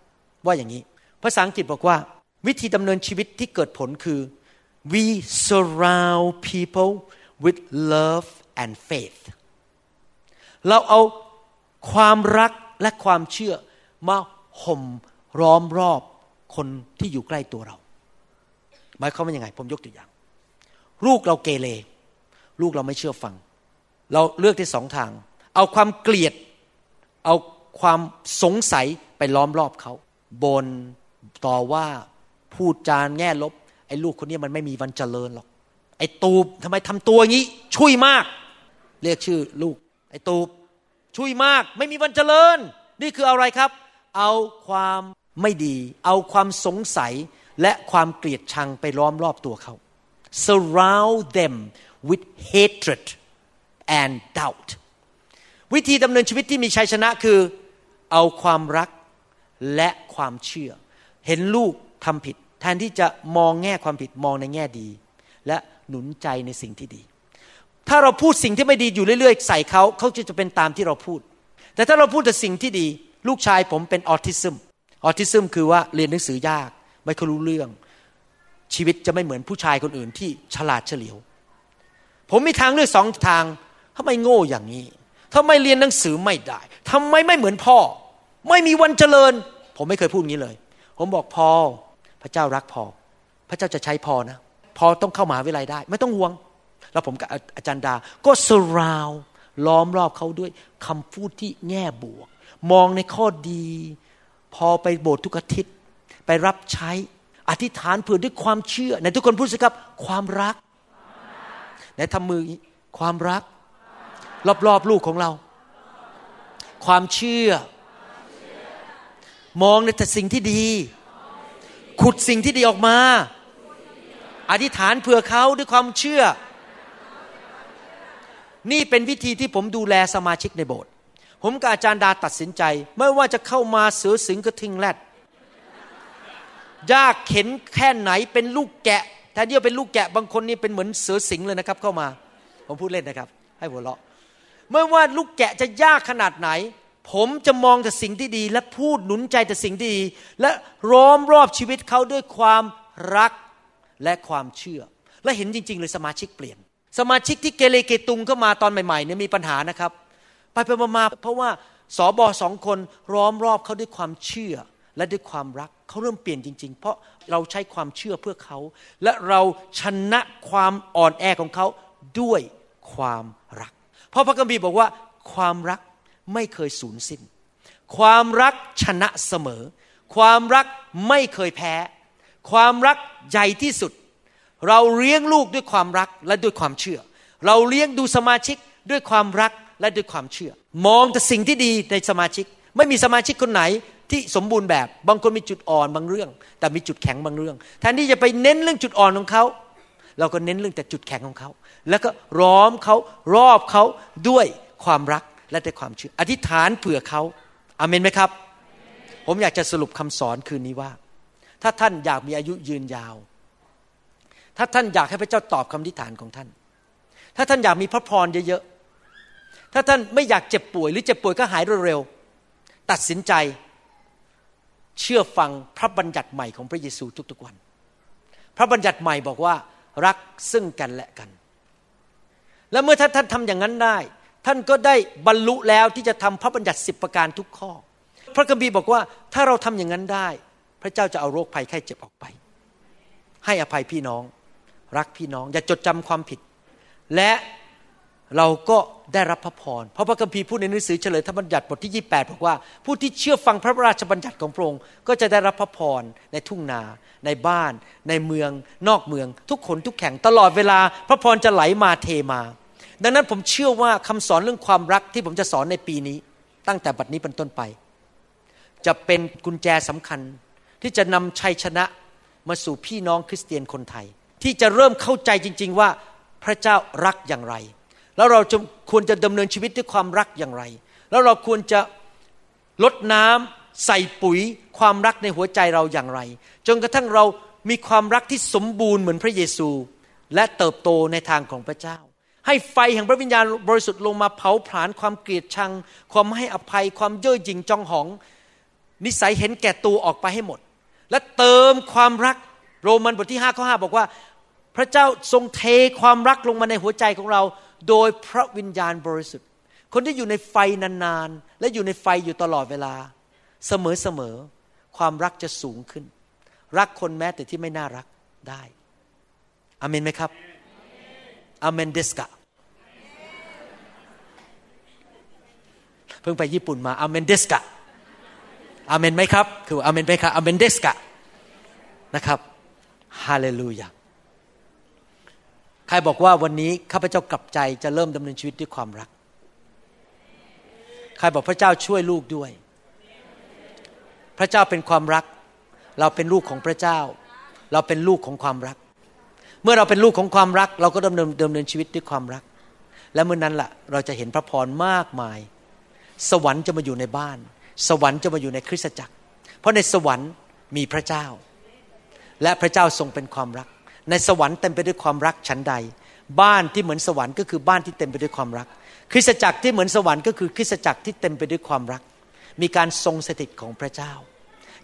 ว่าอย่างนี้ ภาษาอังกฤษบอกว่า วิธีดำเนินชีวิตที่เกิดผลคือ we surround people with love and faith เราเอาความรักและความเชื่อมาห่มร้อมรอบคนที่อยู่ใกล้ตัวเรา หมายความว่ายังไง ผมยกตัวอย่าง ลูกเราเกเร ลูกเราไม่เชื่อฟัง เราเลือกที่สองทาง เอาความเกลียด เอาความสงสัยไปล้อมรอบเขาบนต่อว่าพูดจานแง่ลบ ไอ้ลูกคนนี้มันไม่มีวันเจริญหรอก ไอ้ตูบทำไมทำตัวงี้ ช่วยมาก เรียกชื่อลูก ไอ้ตูบช่วยมาก ไม่มีวันเจริญ นี่คืออะไรครับ เอาความไม่ดี เอาความสงสัยและความเกลียดชังไปล้อมรอบตัวเขา surround them with hatred and doubt วิธีดำเนินชีวิตที่มีชัยชนะคือ เอาความรักและความเชื่อ เห็นลูกทำผิด แทนที่จะมองแง่ความผิดมองในแง่ดี และหนุนใจในสิ่งที่ดี ถ้าเราพูดสิ่งที่ไม่ดีอยู่เรื่อยๆ ใส่เขาเขาจะจะเป็นตามที่เราพูด แต่ถ้าเราพูดแต่สิ่งที่ดี ลูกชายผมเป็นออทิซึมออทิซึมคือว่าเรียนหนังสือยากไม่ค่อยรู้เรื่อง ชีวิตจะไม่เหมือนผู้ชายคนอื่นที่ฉลาดเฉลียว ผมมีทางเลือกสองทางทำไมโง่อย่างนี้ทำไมเรียนหนังสือไม่ได้ทำไมไม่เหมือนพ่อ ไม่มีวันเจริญ ผมไม่เคยพูดงี้เลย ผมบอกพอ พระเจ้ารักพอ พระเจ้าจะใช้พอนะ พอต้องเข้ามหาวิทยาลัยได้ ไม่ต้องห่วง แล้วผมกับอาจารย์ดา ก็สราวล้อมรอบเขาด้วยคำพูดที่แง่บวก มองในข้อดี พอไปโบสถ์ทุกอาทิตย์ ไปรับใช้ อธิษฐานเผื่อด้วยความเชื่อในทุกคนพูดสิครับ ความรักในทำมือความรัก รอบๆลูกของเรา ความเชื่อ มองในแต่สิ่งที่ดี ขุดสิ่งที่ดีออกมา อธิษฐานเผื่อเขาด้วยความเชื่อ นี่เป็นวิธีที่ผมดูแลสมาชิกในโบสถ์ผมกับอาจารย์ดาตัดสินใจ ไม่ว่าจะเข้ามาเสือสิงกระทิงแรดยากเข็นแค่ไหนเป็นลูกแกะแทนที่จะเป็นลูกแกะบางคนนี่เป็นเหมือนเสือสิงเลยนะครับ เข้ามา ผมพูดเล่นนะครับ ให้หัวเราะไม่ว่าลูกแกะจะยากขนาดไหน ผมจะมองแต่สิ่งที่ดี และพูดหนุนใจแต่สิ่งที่ดี และร้อมรอบชีวิตเขาด้วยความรักและความเชื่อ และเห็นจริง ๆ เลยสมาชิกเปลี่ยน สมาชิกที่เกเรเกตุงเข้ามาตอนใหม่ๆเนี่ยมีปัญหานะครับ ไปไปมาเพราะว่าสอบอสองคนร้อมรอบเขาด้วยความเชื่อและด้วยความรักเขาเริ่มเปลี่ยนจริง ๆ เพราะเราใช้ความเชื่อเพื่อเขา และเราชนะความอ่อนแอของเขาด้วยความรัก เพราะพระคัมภีร์บอกว่าความรัก ไม่เคยสูญสิ้น ความรักชนะเสมอ ความรักไม่เคยแพ้ ความรักใหญ่ที่สุด เราเลี้ยงลูกด้วยความรักและด้วยความเชื่อ เราเลี้ยงดูสมาชิกด้วยความรักและด้วยความเชื่อ มองแต่สิ่งที่ดีในสมาชิก ไม่มีสมาชิกคนไหนที่สมบูรณ์แบบ บางคนมีจุดอ่อนบางเรื่อง แต่มีจุดแข็งบางเรื่องแทนที่จะไปเน้นเรื่องจุดอ่อนของเขาเราก็เน้นเรื่องแต่จุดแข็งของเขา แล้วก็ร้อมเขารอบเขาด้วยความรัก และด้วยความเชื่ออธิษฐานเผื่อเขาอาเมนไหมครับ ผมอยากจะสรุปคำสอนคืนนี้ว่า ถ้าท่านอยากมีอายุยืนยาว ถ้าท่านอยากให้พระเจ้าตอบคำทิษฐานของท่าน ถ้าท่านอยากมีพระพรเยอะๆถ้าท่านไม่อยากเจ็บป่วย หรือเจ็บป่วยก็หายเร็วๆตัดสินใจเชื่อฟังพระบัญญัติใหม่ของพระเยซูทุกๆวัน พระบัญญัติใหม่บอกว่ารักซึ่งกันและกัน และเมื่อท่านท่านทำอย่างนั้นได้ ท่านก็ได้บรรลุแล้วที่จะทำพระบัญญัติสิบประการทุกข้อ พระคัมภีร์บอกว่าถ้าเราทำอย่างนั้นได้ พระเจ้าจะเอาโรคภัยไข้เจ็บออกไป ให้อภัยพี่น้อง รักพี่น้อง อย่าจดจำความผิด และเราก็ได้รับพระพร เพราะพระคัมภีร์พูดในหนังสือเฉลยธรรมบัญญัติบทที่ 28 บอกว่า ผู้ที่เชื่อฟังพระราชบัญญัติของพระองค์ก็จะได้รับพระพรในทุ่งนา ในบ้าน ในเมือง นอกเมือง ทุกคนทุกแข่งตลอดเวลา พระพรจะไหลมาเทมา ดังนั้นผมเชื่อว่าคำสอนเรื่องความรักที่ผมจะสอนในปีนี้ ตั้งแต่บัดนี้เป็นต้นไป จะเป็นกุญแจสำคัญ ที่จะนำชัยชนะมาสู่พี่น้องคริสเตียนคนไทย ที่จะเริ่มเข้าใจจริง ๆ ว่าพระเจ้ารักอย่างไร แล้วเราจะควรจะดำเนินชีวิตด้วยความรักอย่างไร แล้วเราควรจะลดน้ำใส่ปุ๋ยความรักในหัวใจเราอย่างไร จนกระทั่งเรามีความรักที่สมบูรณ์เหมือนพระเยซู และเติบโตในทางของพระเจ้า ให้ไฟแห่งพระวิญญาณบริสุทธิ์ลงมาเผาผลาญความเกลียดชัง ความให้อภัย ความเย่อหยิ่งจองหอง นิสัยเห็นแก่ตัวออกไปให้หมด และเติมความรักโรมันบทที่5ข้อ5บอกว่า พระเจ้าทรงเทความรักลงมาในหัวใจของเรา โดยพระวิญญาณบริสุทธิ์ คนที่อยู่ในไฟนานๆ และอยู่ในไฟอยู่ตลอดเวลา เสมอๆความรักจะสูงขึ้น รักคนแม้แต่ที่ไม่น่ารักได้อเมนไหมครับอเมนเดสกะ เพิ่งไปญี่ปุ่นมาอเมนเดสกะอเมนไหมครับ คืออเมนไหมครับอเมนเดสกะนะครับฮาเลลูยาใครบอกว่าวันนี้ข้าพเจ้ากลับใจจะเริ่มดำเนินชีวิตด้วยความรัก ใครบอกพระเจ้าช่วยลูกด้วย พระเจ้าเป็นความรัก เราเป็นลูกของพระเจ้า เราเป็นลูกของความรัก เมื่อเราเป็นลูกของความรัก เราก็ดำเนินดำเนินชีวิตด้วยความรัก และเมื่อนนั้นละ่ะ เราจะเห็นพระพรมากมาย สวรรค์จะมาอยู่ในบ้าน สวรรค์จะมาอยู่ในคริสตจักร เพราะในสวรรค์มีพระเจ้า และพระเจ้าทรงเป็นความรัก ในสวรรค์เต็มไปด้วยความรักชั้นใด บ้านที่เหมือนสวรรค์ก็คือบ้านที่เต็มไปด้วยความรัก คริสตจักรที่เหมือนสวรรค์ก็คือคริสตจักรที่เต็มไปด้วยความรัก มีการทรงสถิตของพระเจ้า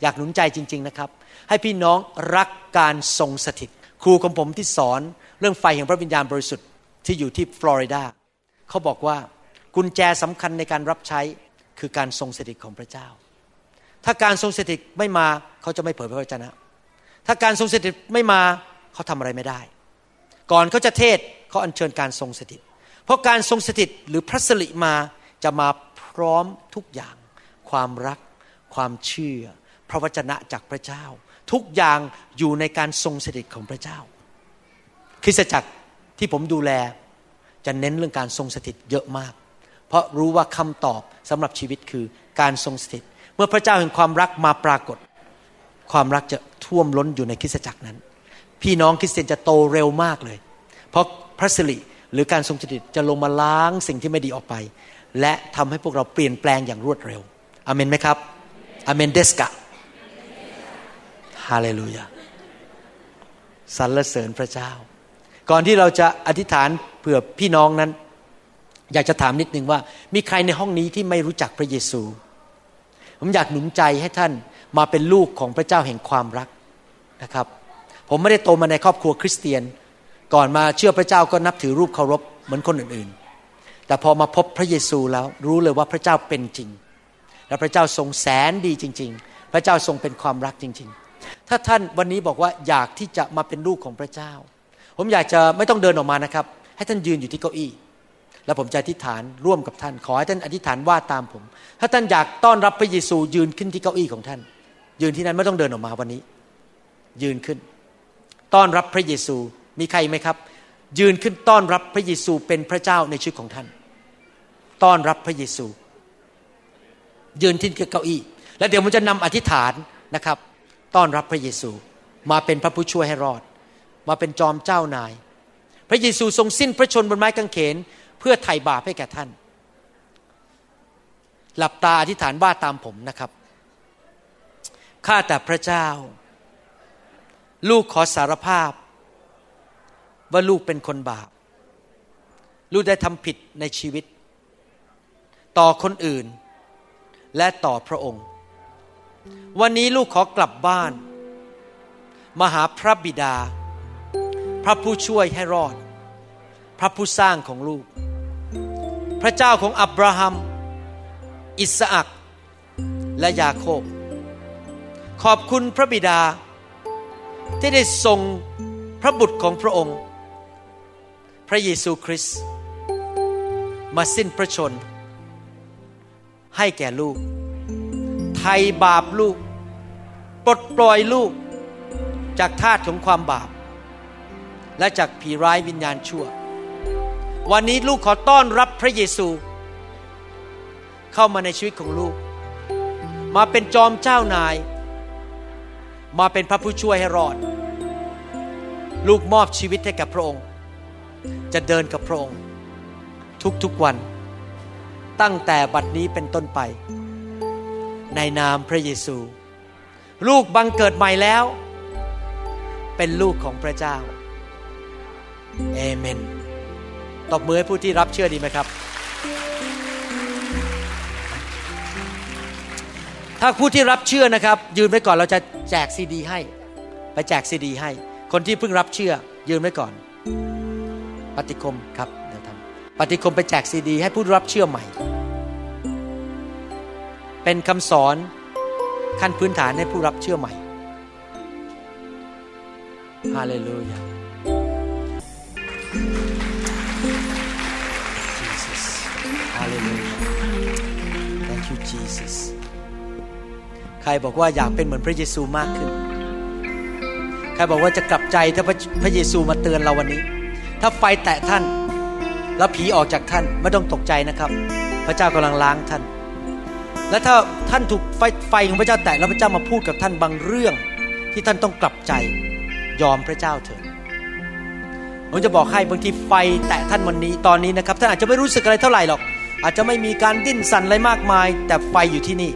อยากหนุนใจจริง ๆนะครับ ให้พี่น้องรักการทรงสถิต ครูของผมที่สอนเรื่องไฟแห่งพระวิญญาณบริสุทธิ์ที่อยู่ที่ฟลอริดาเขาบอกว่า กุญแจสำคัญในการรับใช้คือการทรงสถิตของพระเจ้า ถ้าการทรงสถิตไม่มาเขาจะไม่เผยพระวจนะ ถ้าการทรงสถิตไม่มาเขาทำอะไรไม่ได้ ก่อนเขาจะเทศเขาอัญเชิญการทรงสถิต เพราะการทรงสถิตหรือพระสิริมาจะมาพร้อมทุกอย่าง ความรัก ความเชื่อ พระวจนะจากพระเจ้า ทุกอย่างอยู่ในการทรงสถิตของพระเจ้า คริสตจักรที่ผมดูแลจะเน้นเรื่องการทรงสถิตเยอะมาก เพราะรู้ว่าคำตอบสำหรับชีวิตคือการทรงสถิต เมื่อพระเจ้าแห่งความรักมาปรากฏ ความรักจะท่วมล้นอยู่ในคริสตจักรนั้น พี่น้องคริสเตียนจะโตเร็วมากเลย เพราะพระสิริหรือการทรงสถิตจะลงมาล้างสิ่งที่ไม่ดีออกไป และทำให้พวกเราเปลี่ยนแปลงอย่างรวดเร็วอเมนไหมครับอเมนเดสกะฮาเลลูยาสรรเสริญพระเจ้า ก่อนที่เราจะอธิษฐานเผื่อพี่น้องนั้น อยากจะถามนิดนึงว่า มีใครในห้องนี้ที่ไม่รู้จักพระเยซู ผมอยากหนุนใจให้ท่านมาเป็นลูกของพระเจ้าแห่งความรักนะครับ ผมไม่ได้โตมาในครอบครัวคริสเตียน ก่อนมาเชื่อพระเจ้าก็นับถือรูปเคารพเหมือนคนอื่นๆ แต่พอมาพบพระเยซูแล้วรู้เลยว่าพระเจ้าเป็นจริง และพระเจ้าทรงแสนดีจริง ๆ พระเจ้าทรงเป็นความรักจริง ๆ ถ้าท่านวันนี้บอกว่าอยากที่จะมาเป็นลูกของพระเจ้า ผมอยากจะไม่ต้องเดินออกมานะครับ ให้ท่านยืนอยู่ที่เก้าอี้ แล้วผมจะอธิษฐานร่วมกับท่าน ขอให้ท่านอธิษฐานว่าตามผม ถ้าท่านอยากต้อนรับพระเยซูยืนขึ้นที่เก้าอี้ของท่าน ยืนที่นั้นไม่ต้องเดินออกมาวันนี้ ยืนขึ้น ต้อนรับพระเยซูมีใครไหมครับ ยืนขึ้นต้อนรับพระเยซูเป็นพระเจ้าในชีวิตของท่าน ต้อนรับพระเยซู ยืนที่เก้าอี้ แล้วเดี๋ยวผมจะนำอธิษฐานนะครับ ต้อนรับพระเยซูมาเป็นพระผู้ช่วยให้รอด มาเป็นจอมเจ้านาย พระเยซูทรงสิ้นพระชนบนไม้กางเขน เพื่อไถ่บาปให้แก่ท่าน หลับตาอธิษฐานว่าตามผมนะครับข้าแต่พระเจ้า ลูกขอสารภาพ ว่าลูกเป็นคนบาป ลูกได้ทำผิดในชีวิต ต่อคนอื่น และต่อพระองค์ วันนี้ลูกขอกลับบ้าน มาหาพระบิดา พระผู้ช่วยให้รอด พระผู้สร้างของลูก พระเจ้าของอับราฮัม อิสอักและยาโคบ ขอบคุณพระบิดา ที่ได้ทรงพระบุตรของพระองค์ พระเยซูคริสต์มาสิ้นพระชน ให้แก่ลูก ไทยบาปลูก ปลดปล่อยลูกจากทาตของความบาป และจากผีร้ายวิญญาณชั่ว วันนี้ลูกขอต้อนรับพระเยซู เข้ามาในชีวิตของลูก มาเป็นจอมเจ้านาย มาเป็นพระผู้ช่วยให้รอด ลูกมอบชีวิตให้กับพระองค์ จะเดินกับพระองค์ ทุกๆวัน ตั้งแต่บัดนี้เป็นต้นไป ในนามพระเยซู ลูกบังเกิดใหม่แล้ว เป็นลูกของพระเจ้าเอเมน ตบมือให้ผู้ที่รับเชื่อดีไหมครับ ถ้าผู้ที่รับเชื่อนะครับ ยืนไว้ก่อนเราจะแจกซีดี ให้ ไปแจกซีดี ให้ คนที่เพิ่งรับเชื่อ ยืนไว้ก่อน ปฏิคมครับเดี๋ยวทำปฏิคมไปแจกซีดี ให้ผู้รับเชื่อใหม่ เป็นคำสอนขั้นพื้นฐานให้ผู้รับเชื่อใหม่ฮาเลลูยา Jesus ใครบอกว่าอยากเป็นเหมือนพระเยซูมากขึ้น ใครบอกว่าจะกลับใจถ้าพระเยซูมาเตือนเราวันนี้ ถ้าไฟแตะท่าน แล้วผีออกจากท่านไม่ต้องตกใจนะครับ พระเจ้ากำลังล้างท่าน และถ้าท่านถูกไฟไฟของพระเจ้าแตะแล้วพระเจ้ามาพูดกับท่านบางเรื่อง ที่ท่านต้องกลับใจยอมพระเจ้าเถิดผมจะบอกให้บางทีไฟแตะท่านวันนี้ตอนนี้นะครับท่านอาจจะไม่รู้สึกอะไรเท่าไหร่หรอก อาจจะไม่มีการดิ้นสั่นอะไรมากมาย แต่ไฟอยู่ที่นี่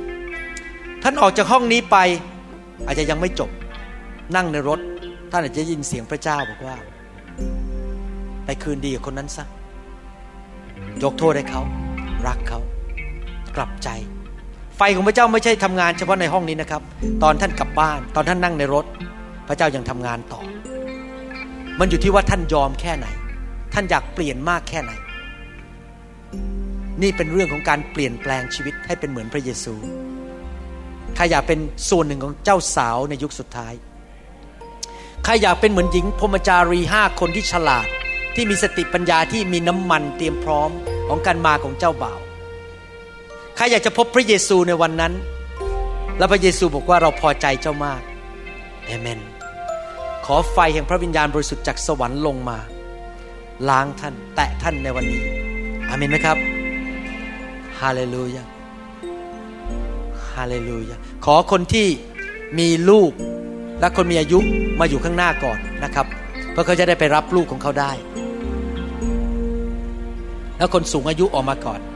ท่านออกจากห้องนี้ไป อาจจะยังไม่จบ นั่งในรถ ท่านอาจจะยินเสียงพระเจ้าบอกว่า ไปคืนดีกับคนนั้นซะยกโทษให้เขา รักเขา กลับใจ ไฟของพระเจ้าไม่ใช่ทำงานเฉพาะในห้องนี้นะครับ ตอนท่านกลับบ้าน ตอนท่านนั่งในรถ พระเจ้ายังทำงานต่อ มันอยู่ที่ว่าท่านยอมแค่ไหน ท่านอยากเปลี่ยนมากแค่ไหน นี่เป็นเรื่องของการเปลี่ยนแปลงชีวิตให้เป็นเหมือนพระเยซูใครอยากเป็นส่วนหนึ่งของเจ้าสาวในยุคสุดท้ายใครอยากเป็นเหมือนหญิงพรมจารีห้าคนที่ฉลาด ที่มีสติปัญญาที่มีน้ำมันเตรียมพร้อมของการมาของเจ้าบ่าวใครอยากจะพบพระเยซูในวันนั้น แล้วพระเยซูบอกว่าเราพอใจเจ้ามากเอเมน ขอไฟแห่งพระวิญญาณบริสุทธิ์จากสวรรค์ลงมา ล้างท่านแตะท่านในวันนี้อเมนไหมครับ ฮาเลลูยาฮาเลลูยาขอคนที่มีลูกและคนมีอายุมาอยู่ข้างหน้าก่อนนะครับเพื่อเขาจะได้ไปรับลูกของเขาได้ แล้วคนสูงอายุออกมาก่อนอยู่ใน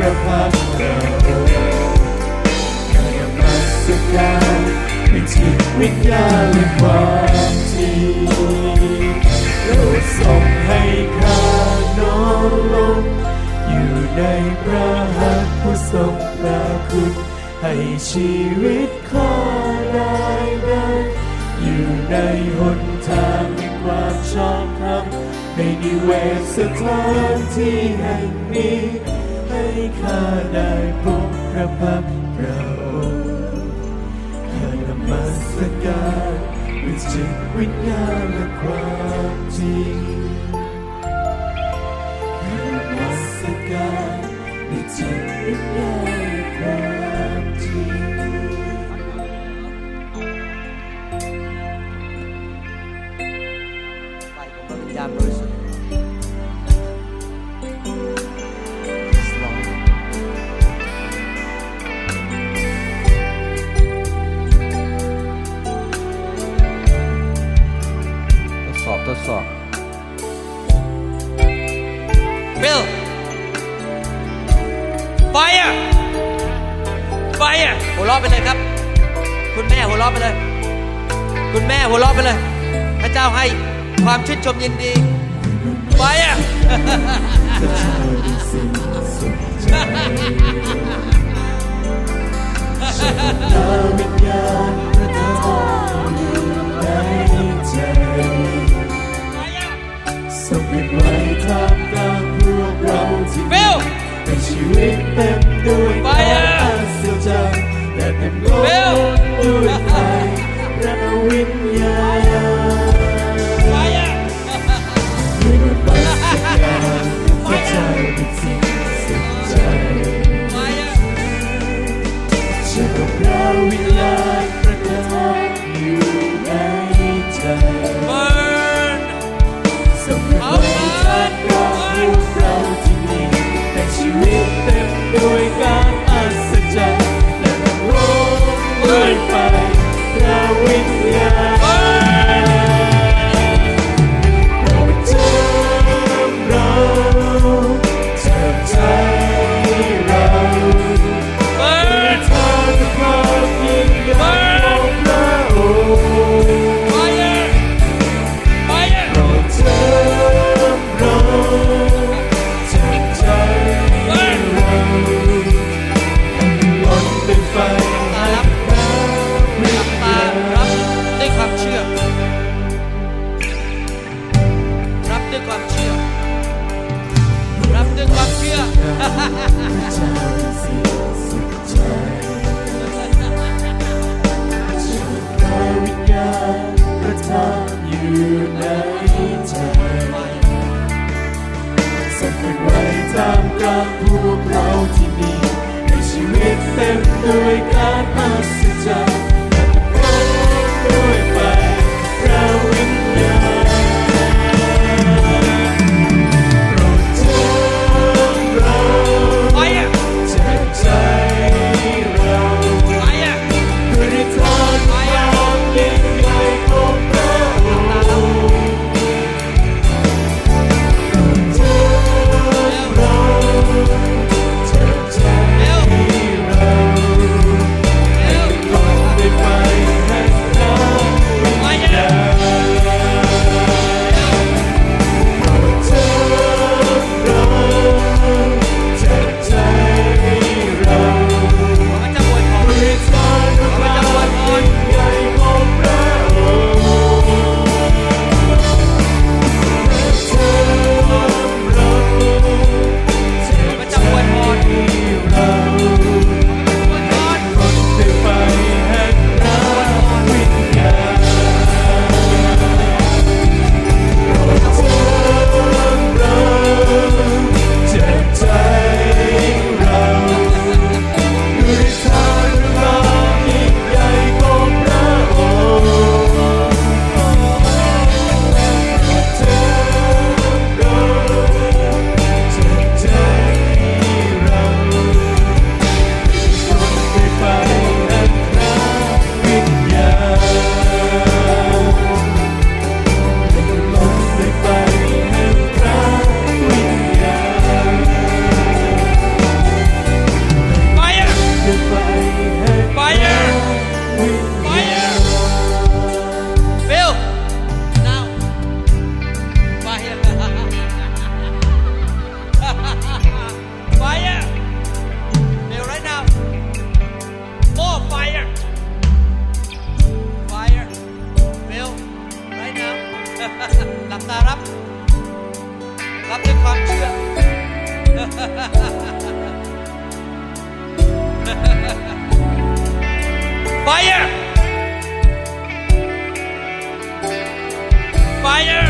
พบพระพักตร์พระองค์ข้านมัสการในจิตวิญญาณและความจริงโปรดทรงให้ข้าน้อมลง อยู่ในพระหัตถ์ผู้ทรงพระคุณให้ชีวิตข้าได้เดินอยู่ในหนทางแห่งความชอบธรรมในนิเวศสถานที่แห่งนี้ ให้ข้าได้พบพระพักตร์พระองค์ข้านมัสการด้วยจิตวิญญาณและความจริงข้ามัสการในจิตวิญญาณความ ไฟอะไฟอะหัวเราะไปเลยครับ คุณแม่หัวเราะไปเลย คุณแม่หัวเราะไปเลย พระเจ้าให้ความชื่นชมยินดีไฟอะดวงวิญญาณประทานอยู่ในใจไฟอะสมิดไว้ท่ามกลางพวกเราที่บิล ให้ชีวิตเต็มด้วยไฟความอะอัศจรรย์และเต็มล้นด้วยไฟพระวิญญาณไฟอะให้มันมาสักการพระเจ้าเป็นสิ่งสุดใจไฟอะเชื่อพระวิญญาณประทับอยู่ในใจเบิร์ แต่ชีวิตเต็มด้วยการอั 三颗葡萄，这里，生命，满。 หลับตารับ รับด้วยความเชื่อ Fire! Fire!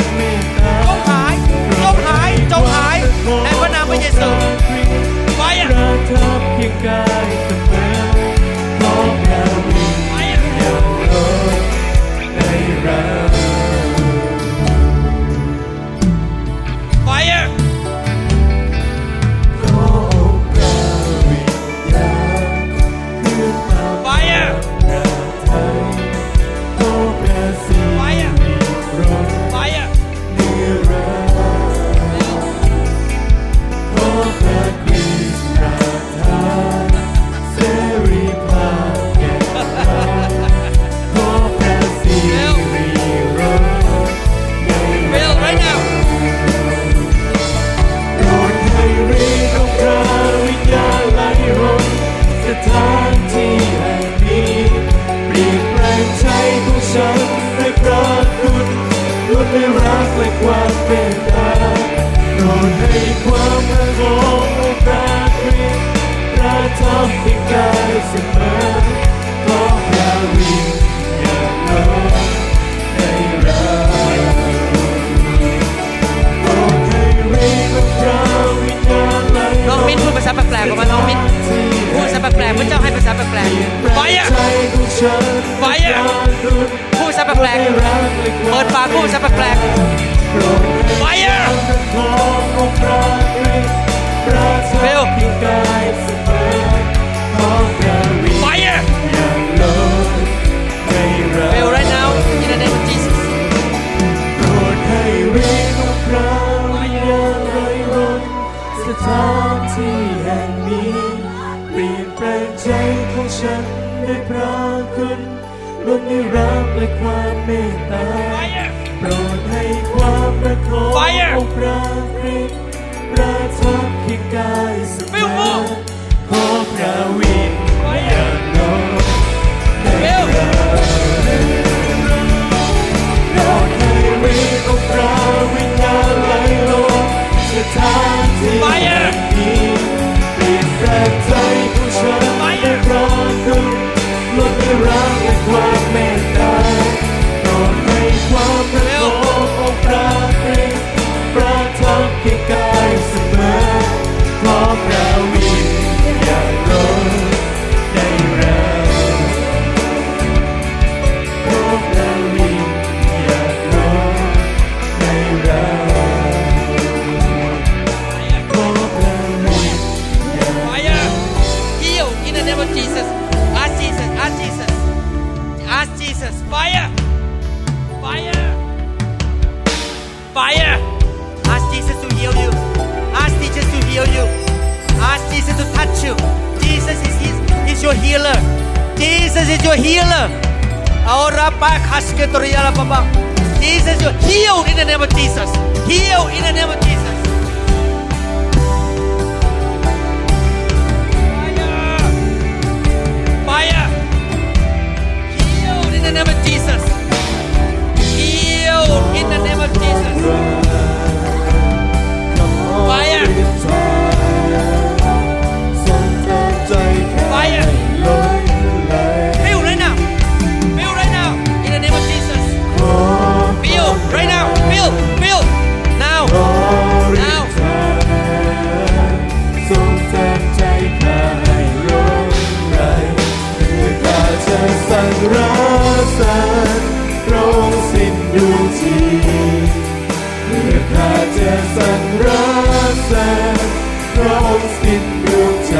ไน้องมิ้นพูดภาษาแปลกๆออกมาน้องมิ้นพูดภาษาแปลกๆพระเจ้าให้ภาษาแปลกๆไฟอะพูดภาษาแปลกๆเปิดปากพูดภาษาแปลก fire. healer. Jesus is your healer. Jesus, you're healed in the name of Jesus. Heal in the name of Jesus. Fire. Healed in the name of Jesus. Healed in the name of Jesus. Fire. เสริญระงสิ้นดวงชีเพื่อข้าจะสรรเสริญระองสิ้นดวงใจ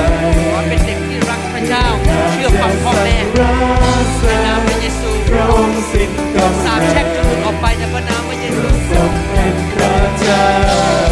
ขอเป็นเด็กที่รักพระเจ้าเชื่อฟังพ่อแม่ในนามพระเยซูระองสิ้นกำเนิดสาบแช่งจะหลุดออกไปในพระนามพระเยซูทรงเป็นพระเจ้า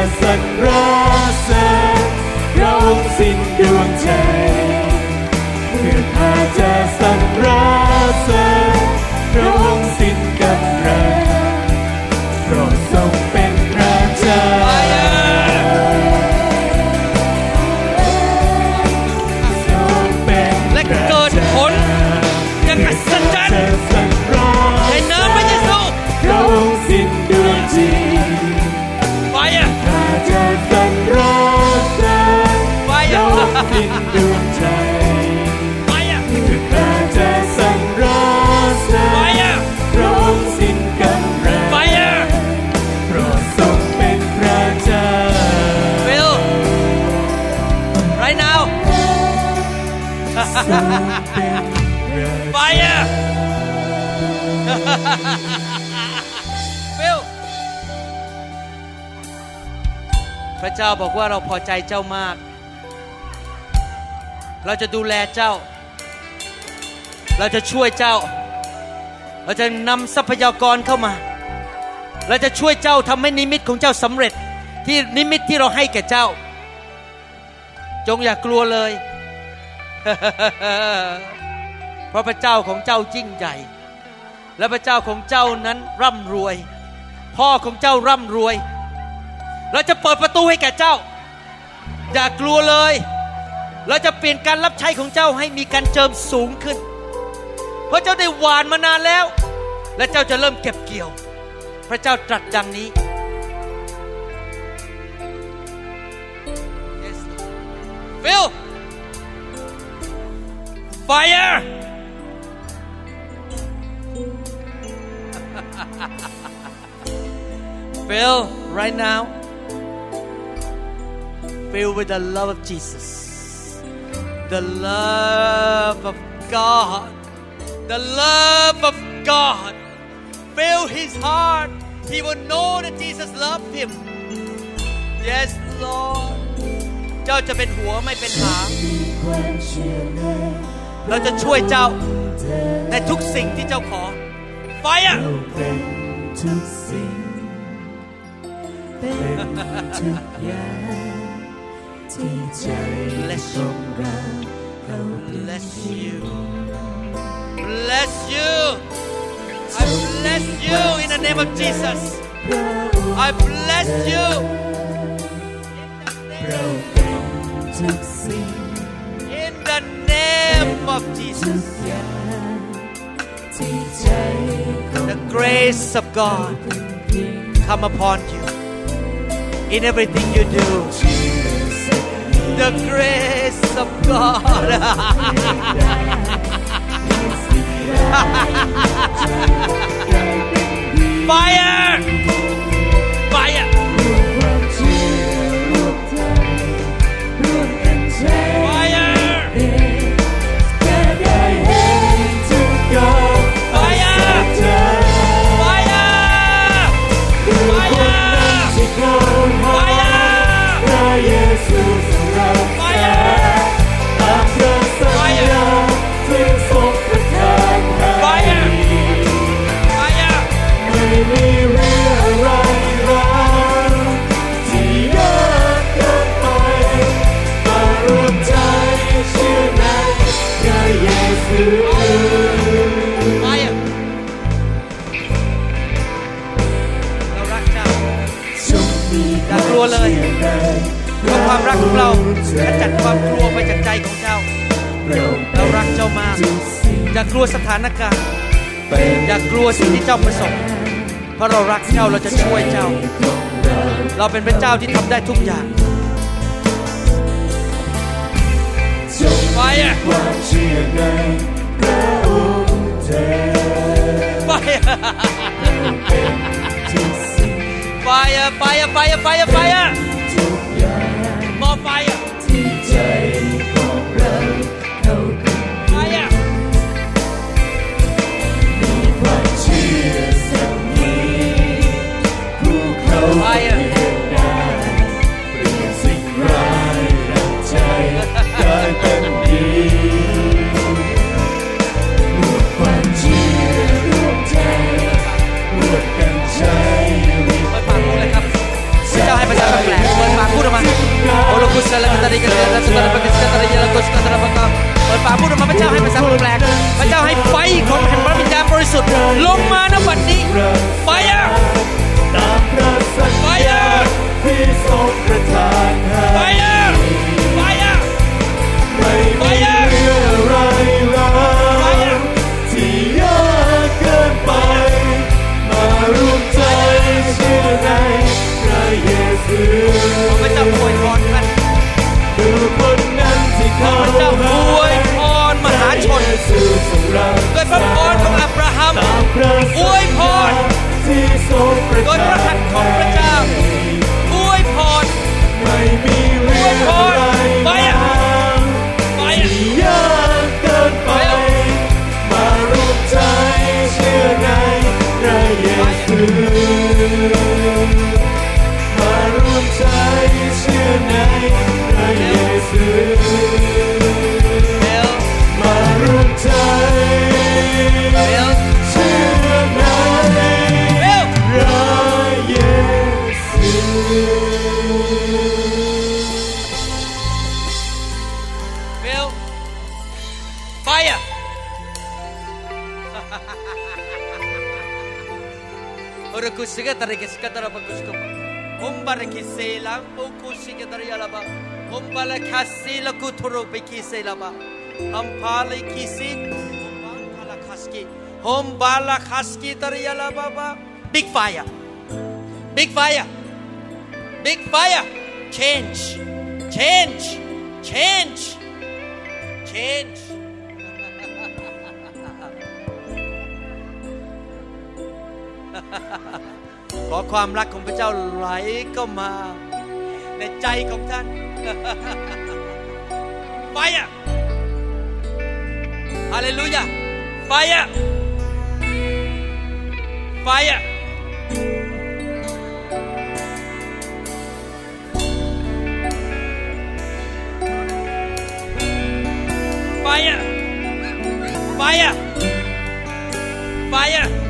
าจะสรรเสริญพระองค์สิ้น Phil พระเจ้าบอกว่าเราพอใจเจ้ามาก เราจะดูแลเจ้า เราจะช่วยเจ้า เราจะนำทรัพยากรเข้ามา เราจะช่วยเจ้าทำให้นิมิตของเจ้าสำเร็จที่นิมิตที่เราให้แก่เจ้า จงอย่ากกลัวเลย เพราะพระเจ้าของเจ้ายิ่งใหญ่ และพระเจ้าของเจ้านั้นร่ำรวย พ่อของเจ้าร่ำรวย เราจะเปิดประตูให้แก่เจ้า อย่ากลัวเลย เราจะเปลี่ยนการรับใช้ของเจ้าให้มีการเจิมสูงขึ้น เพราะเจ้าได้หวานมานานแล้ว และเจ้าจะเริ่มเก็บเกี่ยว พระเจ้าตรัสดังนี้ Yes. Phil Fire Phil right now filled with the love of Jesus the love of God the love of God fill his heart he will know that Jesus loved him yes Lord เจ้าจะเป็นหัวไม่เป็นหาง เราจะช่วยเจ้าในทุกสิ่งที่เจ้าขอ ไฟอ่ะ เป็นทุกสิ่งเป็นทุกอย่างที่ใจ bless ข you องเราเขา bless you bless you I bless you in the name of Jesus I bless you เราเป็นทุกสิ่ง in the name of Jesus ที่ใจของ the grace of God come upon you in everything you do. The grace of God. Fire ของเราจัดความกลัวไปจากใจของเจ้า เรารักเจ้ามาก อย่ากลัวสถานการณ์ อย่ากลัวสิ่งที่เจ้าประสบ เพราะเรารักเจ้าเราจะช่วยเจ้า เราเป็นพระเจ้าที่ทำได้ทุกอย่างไฟอะความเชื่อในพระองค์ที่สิ่ง fire fire จ้าให้ภาษาแปลกๆเปิดปากพูดออกมาโอโลกุสลาตาริกาเตระสตาระปะกิสตาระยาลกุสตาระปะกาเปิดปากพูดออกมาพระเจ้าให้ภาษาแปลกพระเจ้าให้ไฟของแห่งพระวิญญาณบริสุทธิ์ลงมาณวันนี้ fire ตามพระ ที่ทรงประทานให้ fire fire ไม่มีเรื่องอะไรแล้วที่ยากเกินไป มาร่วมใจเชื่อในพระเยซูพระเจ้าอวยพรท่านดูคนนั้นที่เขาพระเจ้าอวยพรมหาชนเยซูทรงรักด้วยพระพรของอับราฮัมตามพระอวยพรที่ทรงประโดยพทาระหันตถ์ของพระเจ้า Big fire Big fire Big fire change change change change ขอความรักของพระเจ้าไหลเข้ามา ในใจของท่านไฟอะฮาเลลูยาไฟอะไฟอะไฟอะไฟอะไฟอะ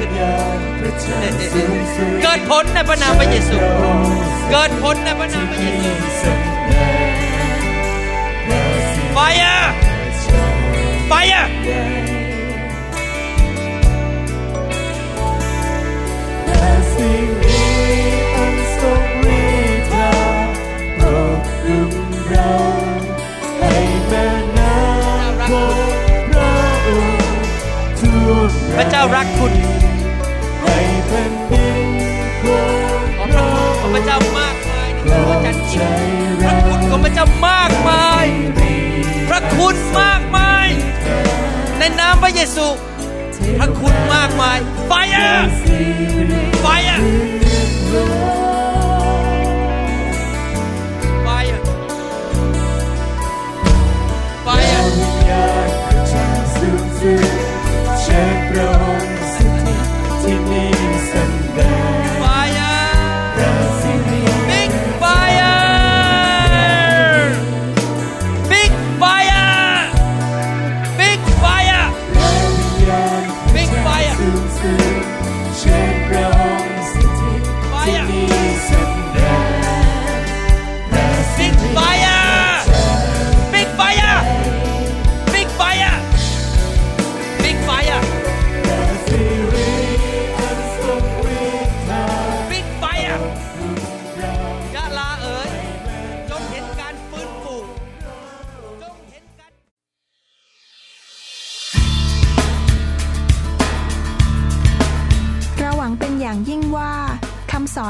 เจ้ายิ่งใหไฟญ่อะไฟอะการเจิมสูงขึ้นวิญญาณพระเจ้าสูงสุดเกิดผลในพระนามพระเยซู เกิดผลในพระนามพระเยซูสันดานพระสิริไฟอะเจ้าไฟอะใหญ่และสิ่งนี้อันทรงฤทธาโปรดคุมเราให้แม่น้ำของพระองค์ท่วมพระเจ้ารักคุณ มายในดวงจันทร์ใจพระเราคุณของพระเจ้ามากมาย พระคุณมากมาย ในนามพระเยซู พระคุณมากมายไฟอะไฟอะ